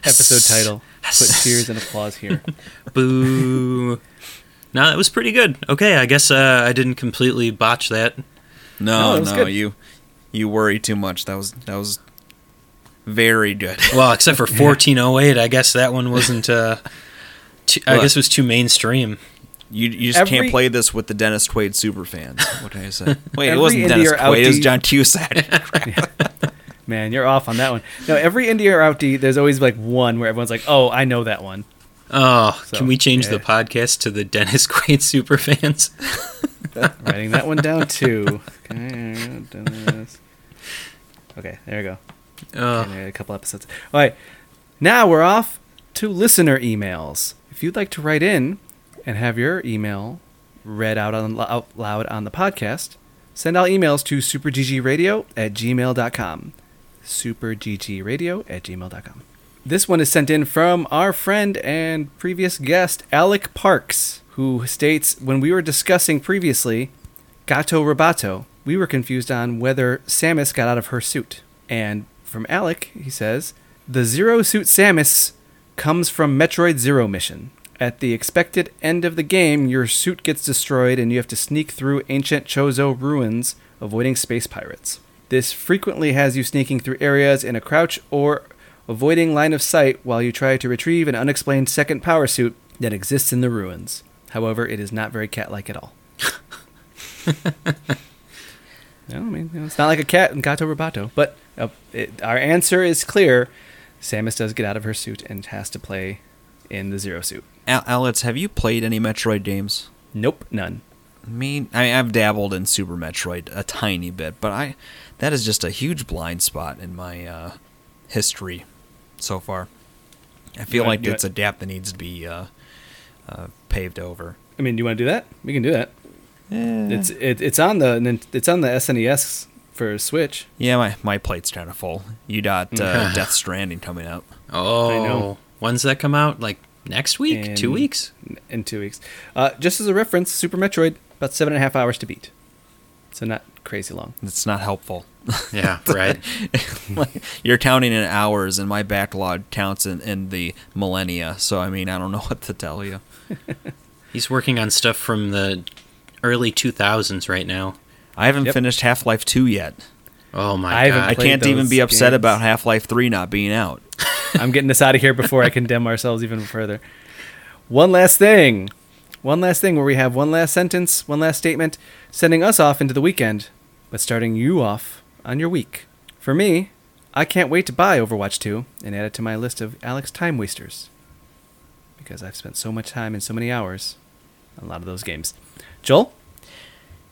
Speaker 1: Episode title. Put cheers and applause here. *laughs*
Speaker 3: Boo. no, that was pretty good. Okay, I guess uh, I didn't completely botch that.
Speaker 1: No,
Speaker 2: No,
Speaker 1: that
Speaker 2: no, you you worry too much. That was that was very good. *laughs*
Speaker 3: Well, except for *laughs* 1408, I guess that one wasn't. Uh, too, I
Speaker 2: What?
Speaker 3: guess it was too mainstream.
Speaker 2: You you just
Speaker 1: Every-
Speaker 2: can't play this with the Dennis Quaid super fans. What can I say? Wait, it wasn't
Speaker 1: indie
Speaker 2: Dennis
Speaker 1: or
Speaker 2: Quaid. It was John Cusack.
Speaker 1: Man, you're off on that one. No, every indie or outie, there's always like one where everyone's like, "Oh, I know that one."
Speaker 3: Oh,
Speaker 1: So,
Speaker 3: can we change the podcast to the Dennis *laughs* Quaid super fans? *laughs*
Speaker 1: Writing that one down too. Okay. *laughs* Okay, there we go.
Speaker 3: Uh,
Speaker 1: And a couple episodes. All right, now we're off to listener emails. If you'd like to write in and have your email read out, on, out loud on the podcast, send out emails to superggradio at gmail.com. Superggradio at gmail.com. This one is sent in from our friend and previous guest, Alec Parks, who states When we were discussing previously Gato Roboto, we were confused on whether Samus got out of her suit. And from Alec, he says, The Zero Suit Samus comes from Metroid Zero mission. At the expected end of the game, your suit gets destroyed and you have to sneak through ancient Chozo ruins, avoiding space pirates. This frequently has you sneaking through areas in a crouch or avoiding line of sight while you try to retrieve an unexplained second power suit that exists in the ruins. However, it is not very cat like at all. *laughs* no, I mean, you know, it's not like a cat in Gato Roboto, but uh, it, our answer is clear. Samus does get out of her suit and has to play in the Zero suit.
Speaker 2: Al- Alex, have you played any Metroid games?
Speaker 1: Nope, none.
Speaker 2: Me, I mean, I've dabbled in Super Metroid a tiny bit, but I that is just a huge blind spot in my uh, history so far. I feel
Speaker 1: You
Speaker 2: like
Speaker 1: you
Speaker 2: it's a gap that needs to be uh, uh, paved over.
Speaker 1: I mean, do you want to do that? We can do that.
Speaker 2: Eh.
Speaker 1: It's it, it's on the it's on the SNES for Switch.
Speaker 2: yeah, my my plate's kind of full. You got uh, *laughs* Death Stranding coming up.
Speaker 3: oh,
Speaker 1: I know.
Speaker 3: When's that come out? Like next week? Two weeks?
Speaker 1: in two weeks. Uh, just as a reference, Super Metroid about seven and a half hours to beat, so not crazy long.
Speaker 2: It's not helpful. *laughs*
Speaker 3: Yeah, right. *laughs*
Speaker 2: like, you're counting in hours, and my backlog counts in, in the millennia. So I mean, I don't know *laughs* what to tell you.
Speaker 3: He's working on stuff from the early 2000s right now.
Speaker 2: I haven't
Speaker 1: Yep.
Speaker 2: finished Half Life Two yet.
Speaker 3: Oh my
Speaker 1: I
Speaker 3: god.
Speaker 2: I can't even be upset
Speaker 1: games.
Speaker 2: about Half Life Three not being out.
Speaker 1: I'm getting us out of here before I condemn ourselves even further. One last thing. One last thing where we have one last sentence, one last statement, sending us off into the weekend, but starting you off on your week. For me, I can't wait to buy Overwatch 2 and add it to my list of Alex time wasters. Because I've spent so much time and so many hours on a lot of those games. Joel?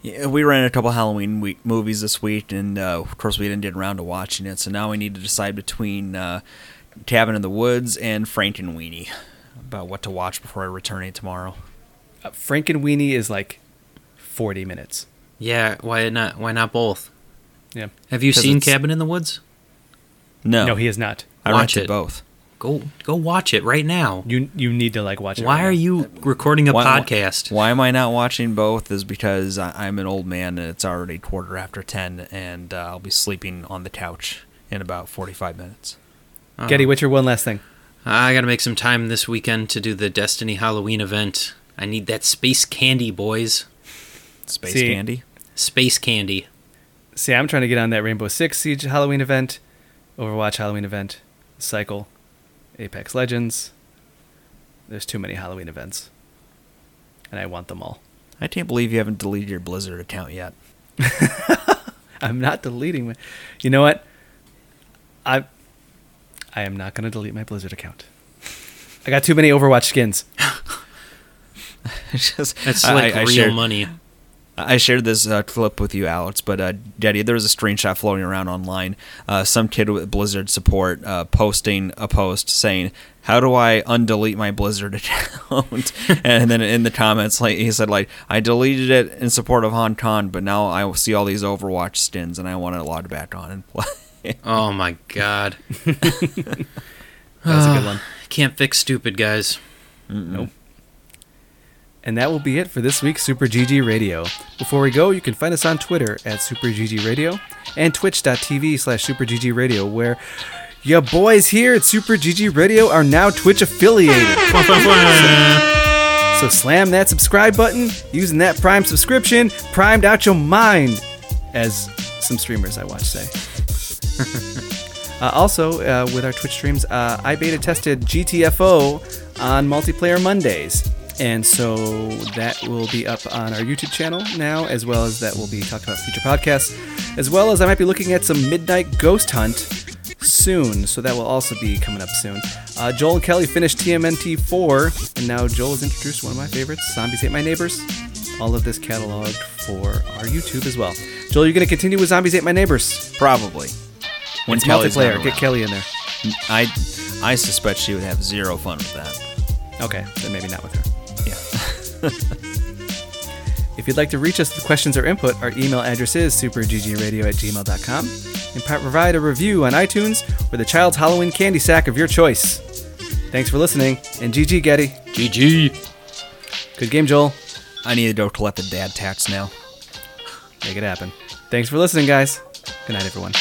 Speaker 2: Yeah, we ran a couple Halloween week movies this week, and uh, of course we didn't get around to watching it. So now we need to decide between uh, Cabin in the Woods and Frankenweenie about what to watch before returning tomorrow.
Speaker 1: Uh, Frankenweenie is like 40 minutes.
Speaker 3: Yeah, why not why not both?
Speaker 1: Yeah.
Speaker 3: Have you seen
Speaker 2: it's-
Speaker 3: Cabin in the Woods?
Speaker 2: No,
Speaker 1: No, he is not.
Speaker 2: I
Speaker 3: Watch
Speaker 2: rented
Speaker 3: it.
Speaker 2: both.
Speaker 3: Go go watch it right now.
Speaker 1: You you need to like watch it.
Speaker 3: Why
Speaker 1: right
Speaker 3: are
Speaker 1: now.
Speaker 3: you recording a
Speaker 2: Why-
Speaker 3: podcast?
Speaker 2: Why am I not watching both? Is because I, I'm an old man and it's already quarter after ten, and uh, I'll be sleeping on the couch in about forty-five minutes.
Speaker 3: Oh.
Speaker 1: Getty, what's your one last thing?
Speaker 3: I got to make some time this weekend to do the Destiny Halloween event. I need that space candy, boys.
Speaker 2: Space
Speaker 1: See-
Speaker 2: candy.
Speaker 3: Space candy.
Speaker 1: See, I'm trying to get on that Rainbow Six Siege Halloween event, Overwatch Halloween event, Cycle, Apex Legends. There's too many Halloween events, and I want them all.
Speaker 2: I can't believe you haven't deleted your Blizzard account yet. *laughs*
Speaker 1: I'm not deleting my. You know what? I I am not going to delete my Blizzard account. I got too many Overwatch skins. *laughs*
Speaker 2: It's just-
Speaker 3: That's
Speaker 2: I-
Speaker 3: like
Speaker 2: I
Speaker 3: real
Speaker 2: shared-
Speaker 3: money.
Speaker 2: I shared this uh, clip with you, Alex, but uh, Getty, there was a screenshot floating around online. Uh, some kid with Blizzard support uh, posting a post saying, "How do I undelete my Blizzard *laughs* account?" *laughs* and then in the comments, like he said, like I deleted it in support of Hong Kong, but now I see all these Overwatch skins, and I want to log back on and play. *laughs*
Speaker 3: Oh my god.
Speaker 1: That was a good *sighs* one.
Speaker 3: Can't fix stupid guys.
Speaker 1: Nope. And that will be it for this week's Super GG Radio. Before we go, you can find us on Twitter at Super GG Radio and twitch.tv slash Super GG Radio, where your boys here at Super GG Radio are now Twitch affiliated. *laughs* So slam that subscribe button using that Prime subscription, primed out your mind, as some streamers I watch say. *laughs* uh, also, uh, with our Twitch streams, uh, I beta tested GTFO on multiplayer Mondays. And so that will be up on our YouTube channel now, as well as that will be talked about future podcasts, as well as I might be looking at some Midnight Ghost Hunt soon, so that will also be coming up soon. Uh, Joel and Kelly finished TMNT 4, and now Joel has introduced one of my favorites, Zombies Hate My Neighbors. All of this cataloged for our YouTube as well. Joel, you're going to continue with Zombies Hate My Neighbors.
Speaker 2: Probably. When
Speaker 1: it's
Speaker 2: Kelly's
Speaker 1: multiplayer. Get. Kelly in there.
Speaker 2: I I suspect she would have zero fun with that.
Speaker 1: Okay, then maybe not with her. If you'd like to reach us with questions or input, our email address is superggradio at gmail.com and provide a review on iTunes or the child's Halloween candy sack of your choice. Thanks for listening, and GG Getty.
Speaker 3: GG.
Speaker 1: Good game, Joel.
Speaker 2: I need to go collect the dad tax now.
Speaker 1: Make it happen. Thanks for listening, guys. Good night, everyone.